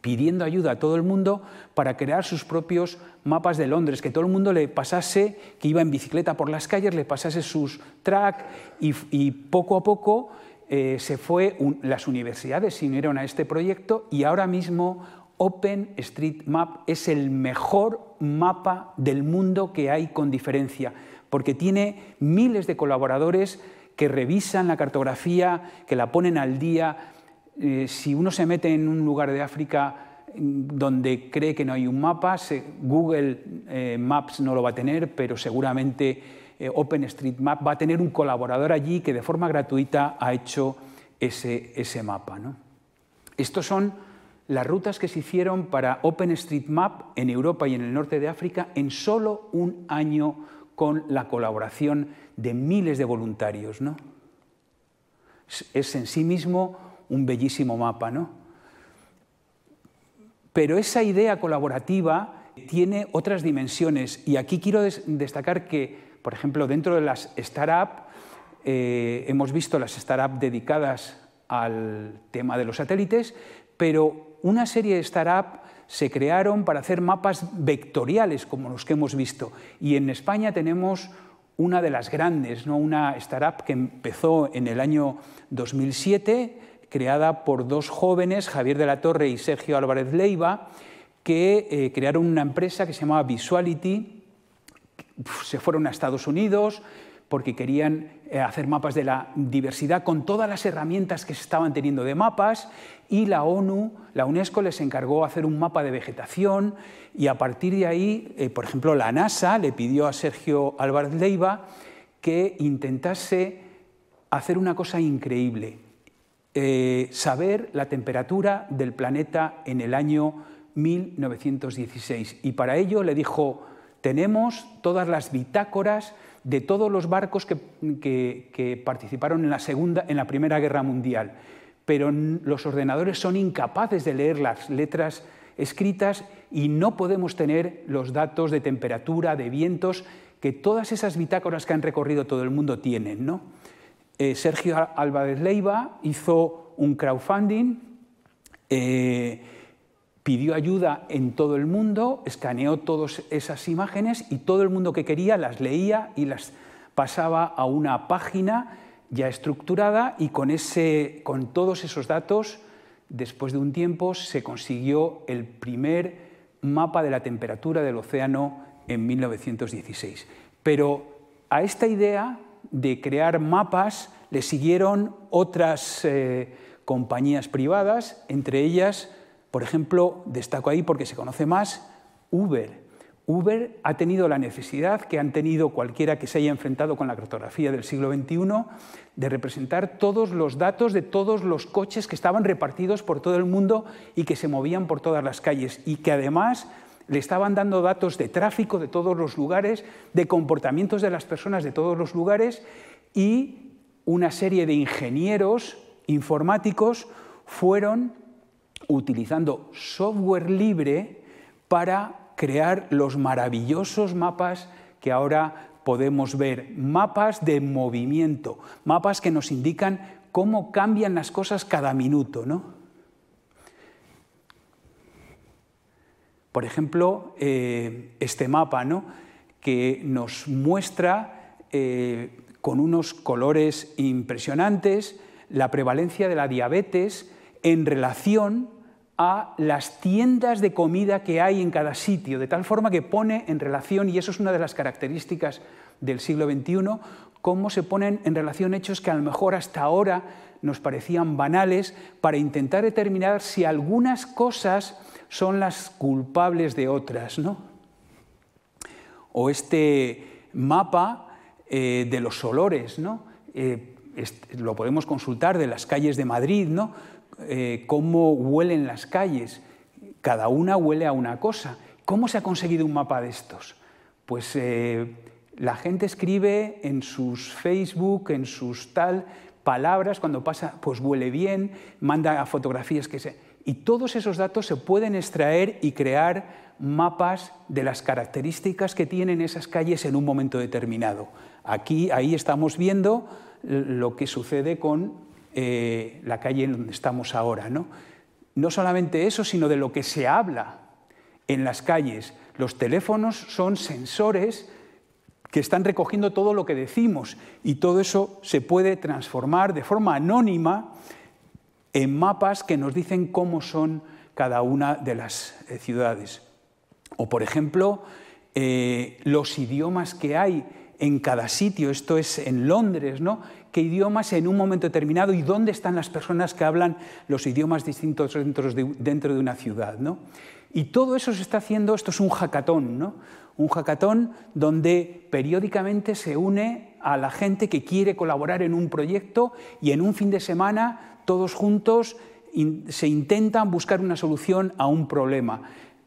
S1: pidiendo ayuda a todo el mundo para crear sus propios mapas de Londres, que todo el mundo le pasase, que iba en bicicleta por las calles, le pasase sus track y, poco a poco eh, se fue, las universidades se unieron a este proyecto y ahora mismo Open Street Map es el mejor mapa del mundo que hay con diferencia, porque tiene miles de colaboradores que revisan la cartografía, que la ponen al día. Eh, si uno se mete en un lugar de África mm, donde cree que no hay un mapa, Google eh, Maps no lo va a tener, pero seguramente eh, OpenStreetMap va a tener un colaborador allí que de forma gratuita ha hecho ese, ese mapa. ¿no? Estos son las rutas que se hicieron para OpenStreetMap en Europa y en el norte de África en solo un año con la colaboración de miles de voluntarios. ¿no? Es en sí mismo un bellísimo mapa. ¿no? Pero esa idea colaborativa tiene otras dimensiones y aquí quiero destacar que, por ejemplo, dentro de las startups, eh, hemos visto las startups dedicadas al tema de los satélites, pero una serie de startups se crearon para hacer mapas vectoriales como los que hemos visto. Y en España tenemos una de las grandes, ¿no? una startup que empezó en el año 2007, creada por dos jóvenes, Javier de la Torre y Sergio Álvarez Leiva, que eh, crearon una empresa que se llamaba Visuality. Se fueron a Estados Unidos porque querían hacer mapas de la diversidad con todas las herramientas que se estaban teniendo de mapas y la ONU, la UNESCO les encargó hacer un mapa de vegetación y a partir de ahí, eh, por ejemplo, la NASA le pidió a Sergio Álvarez Leiva que intentase hacer una cosa increíble, eh, saber la temperatura del planeta en el año 1916. Y para ello le dijo, tenemos todas las bitácoras de todos los barcos que, participaron en la, segunda, en la Primera Guerra Mundial, pero los ordenadores son incapaces de leer las letras escritas y no podemos tener los datos de temperatura, de vientos, que todas esas bitácoras que han recorrido todo el mundo tienen. ¿no? Eh, Sergio Álvarez Leiva hizo un crowdfunding, eh, pidió ayuda en todo el mundo, escaneó todas esas imágenes y todo el mundo que quería las leía y las pasaba a una página ya estructurada y con, ese, con todos esos datos, después de un tiempo, se consiguió el primer mapa de la temperatura del océano en 1916. Pero a esta idea de crear mapas le siguieron otras eh, compañías privadas, entre ellas, por ejemplo, destaco ahí porque se conoce más, Uber. Uber ha tenido la necesidad que han tenido cualquiera que se haya enfrentado con la cartografía del siglo XXI de representar todos los datos de todos los coches que estaban repartidos por todo el mundo y que se movían por todas las calles y que además le estaban dando datos de tráfico de todos los lugares, de comportamientos de las personas de todos los lugares y una serie de ingenieros informáticos fueron utilizando software libre para crear los maravillosos mapas que ahora podemos ver, mapas de movimiento, mapas que nos indican cómo cambian las cosas cada minuto. ¿no? Por ejemplo, eh, este mapa ¿no? que nos muestra eh, con unos colores impresionantes la prevalencia de la diabetes en relación a las tiendas de comida que hay en cada sitio, de tal forma que pone en relación, y eso es una de las características del siglo XXI, cómo se ponen en relación hechos que a lo mejor hasta ahora nos parecían banales para intentar determinar si algunas cosas son las culpables de otras. ¿no? O este mapa eh, de los olores, ¿no? Eh, lo podemos consultar de las calles de Madrid, ¿no? Eh, cómo huelen las calles. Cada una huele a una cosa. ¿Cómo se ha conseguido un mapa de estos? Pues la gente escribe en sus Facebook, en sus tal, palabras, cuando pasa, pues huele bien, manda fotografías que se... Y todos esos datos se pueden extraer y crear mapas de las características que tienen esas calles en un momento determinado. Aquí, ahí estamos viendo lo que sucede con eh, la calle en donde estamos ahora. ¿no? no solamente eso, sino de lo que se habla en las calles. Los teléfonos son sensores que están recogiendo todo lo que decimos y todo eso se puede transformar de forma anónima en mapas que nos dicen cómo son cada una de las eh, ciudades. O, por ejemplo, eh, los idiomas que hay en cada sitio, esto es en Londres, ¿no? ¿Qué idiomas en un momento determinado y dónde están las personas que hablan los idiomas distintos dentro de, una ciudad, ¿no? Y todo eso se está haciendo, esto es un hackathon, ¿no? un hackathon donde periódicamente se une a la gente que quiere colaborar en un proyecto y en un fin de semana todos juntos se intentan buscar una solución a un problema.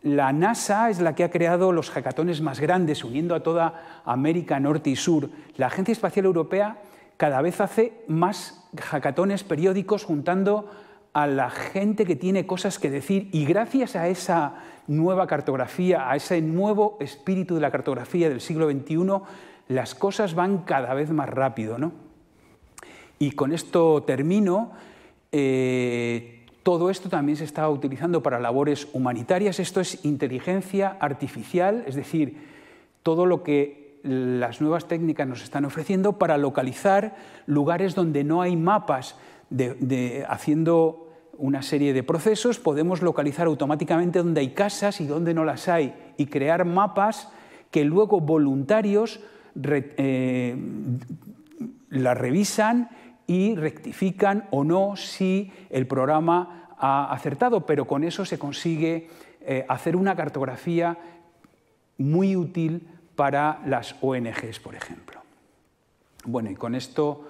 S1: La NASA es la que ha creado los hackatones más grandes, uniendo a toda América Norte y Sur. La Agencia Espacial Europea cada vez hace más hackatones periódicos juntando a la gente que tiene cosas que decir y gracias a esa nueva cartografía, a ese nuevo espíritu de la cartografía del siglo XXI, las cosas van cada vez más rápido. ¿no? Y con esto termino. Eh, todo esto también se está utilizando para labores humanitarias. Esto es inteligencia artificial, es decir, todo lo que las nuevas técnicas nos están ofreciendo para localizar lugares donde no hay mapas, haciendo una serie de procesos, podemos localizar automáticamente dónde hay casas y dónde no las hay y crear mapas que luego voluntarios eh, las revisan y rectifican o no si el programa ha acertado, pero con eso se consigue eh, hacer una cartografía muy útil para las ONGs, por ejemplo. Bueno, y con esto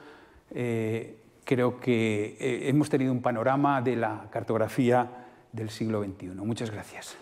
S1: eh, creo que eh, hemos tenido un panorama de la cartografía del siglo XXI. Muchas gracias.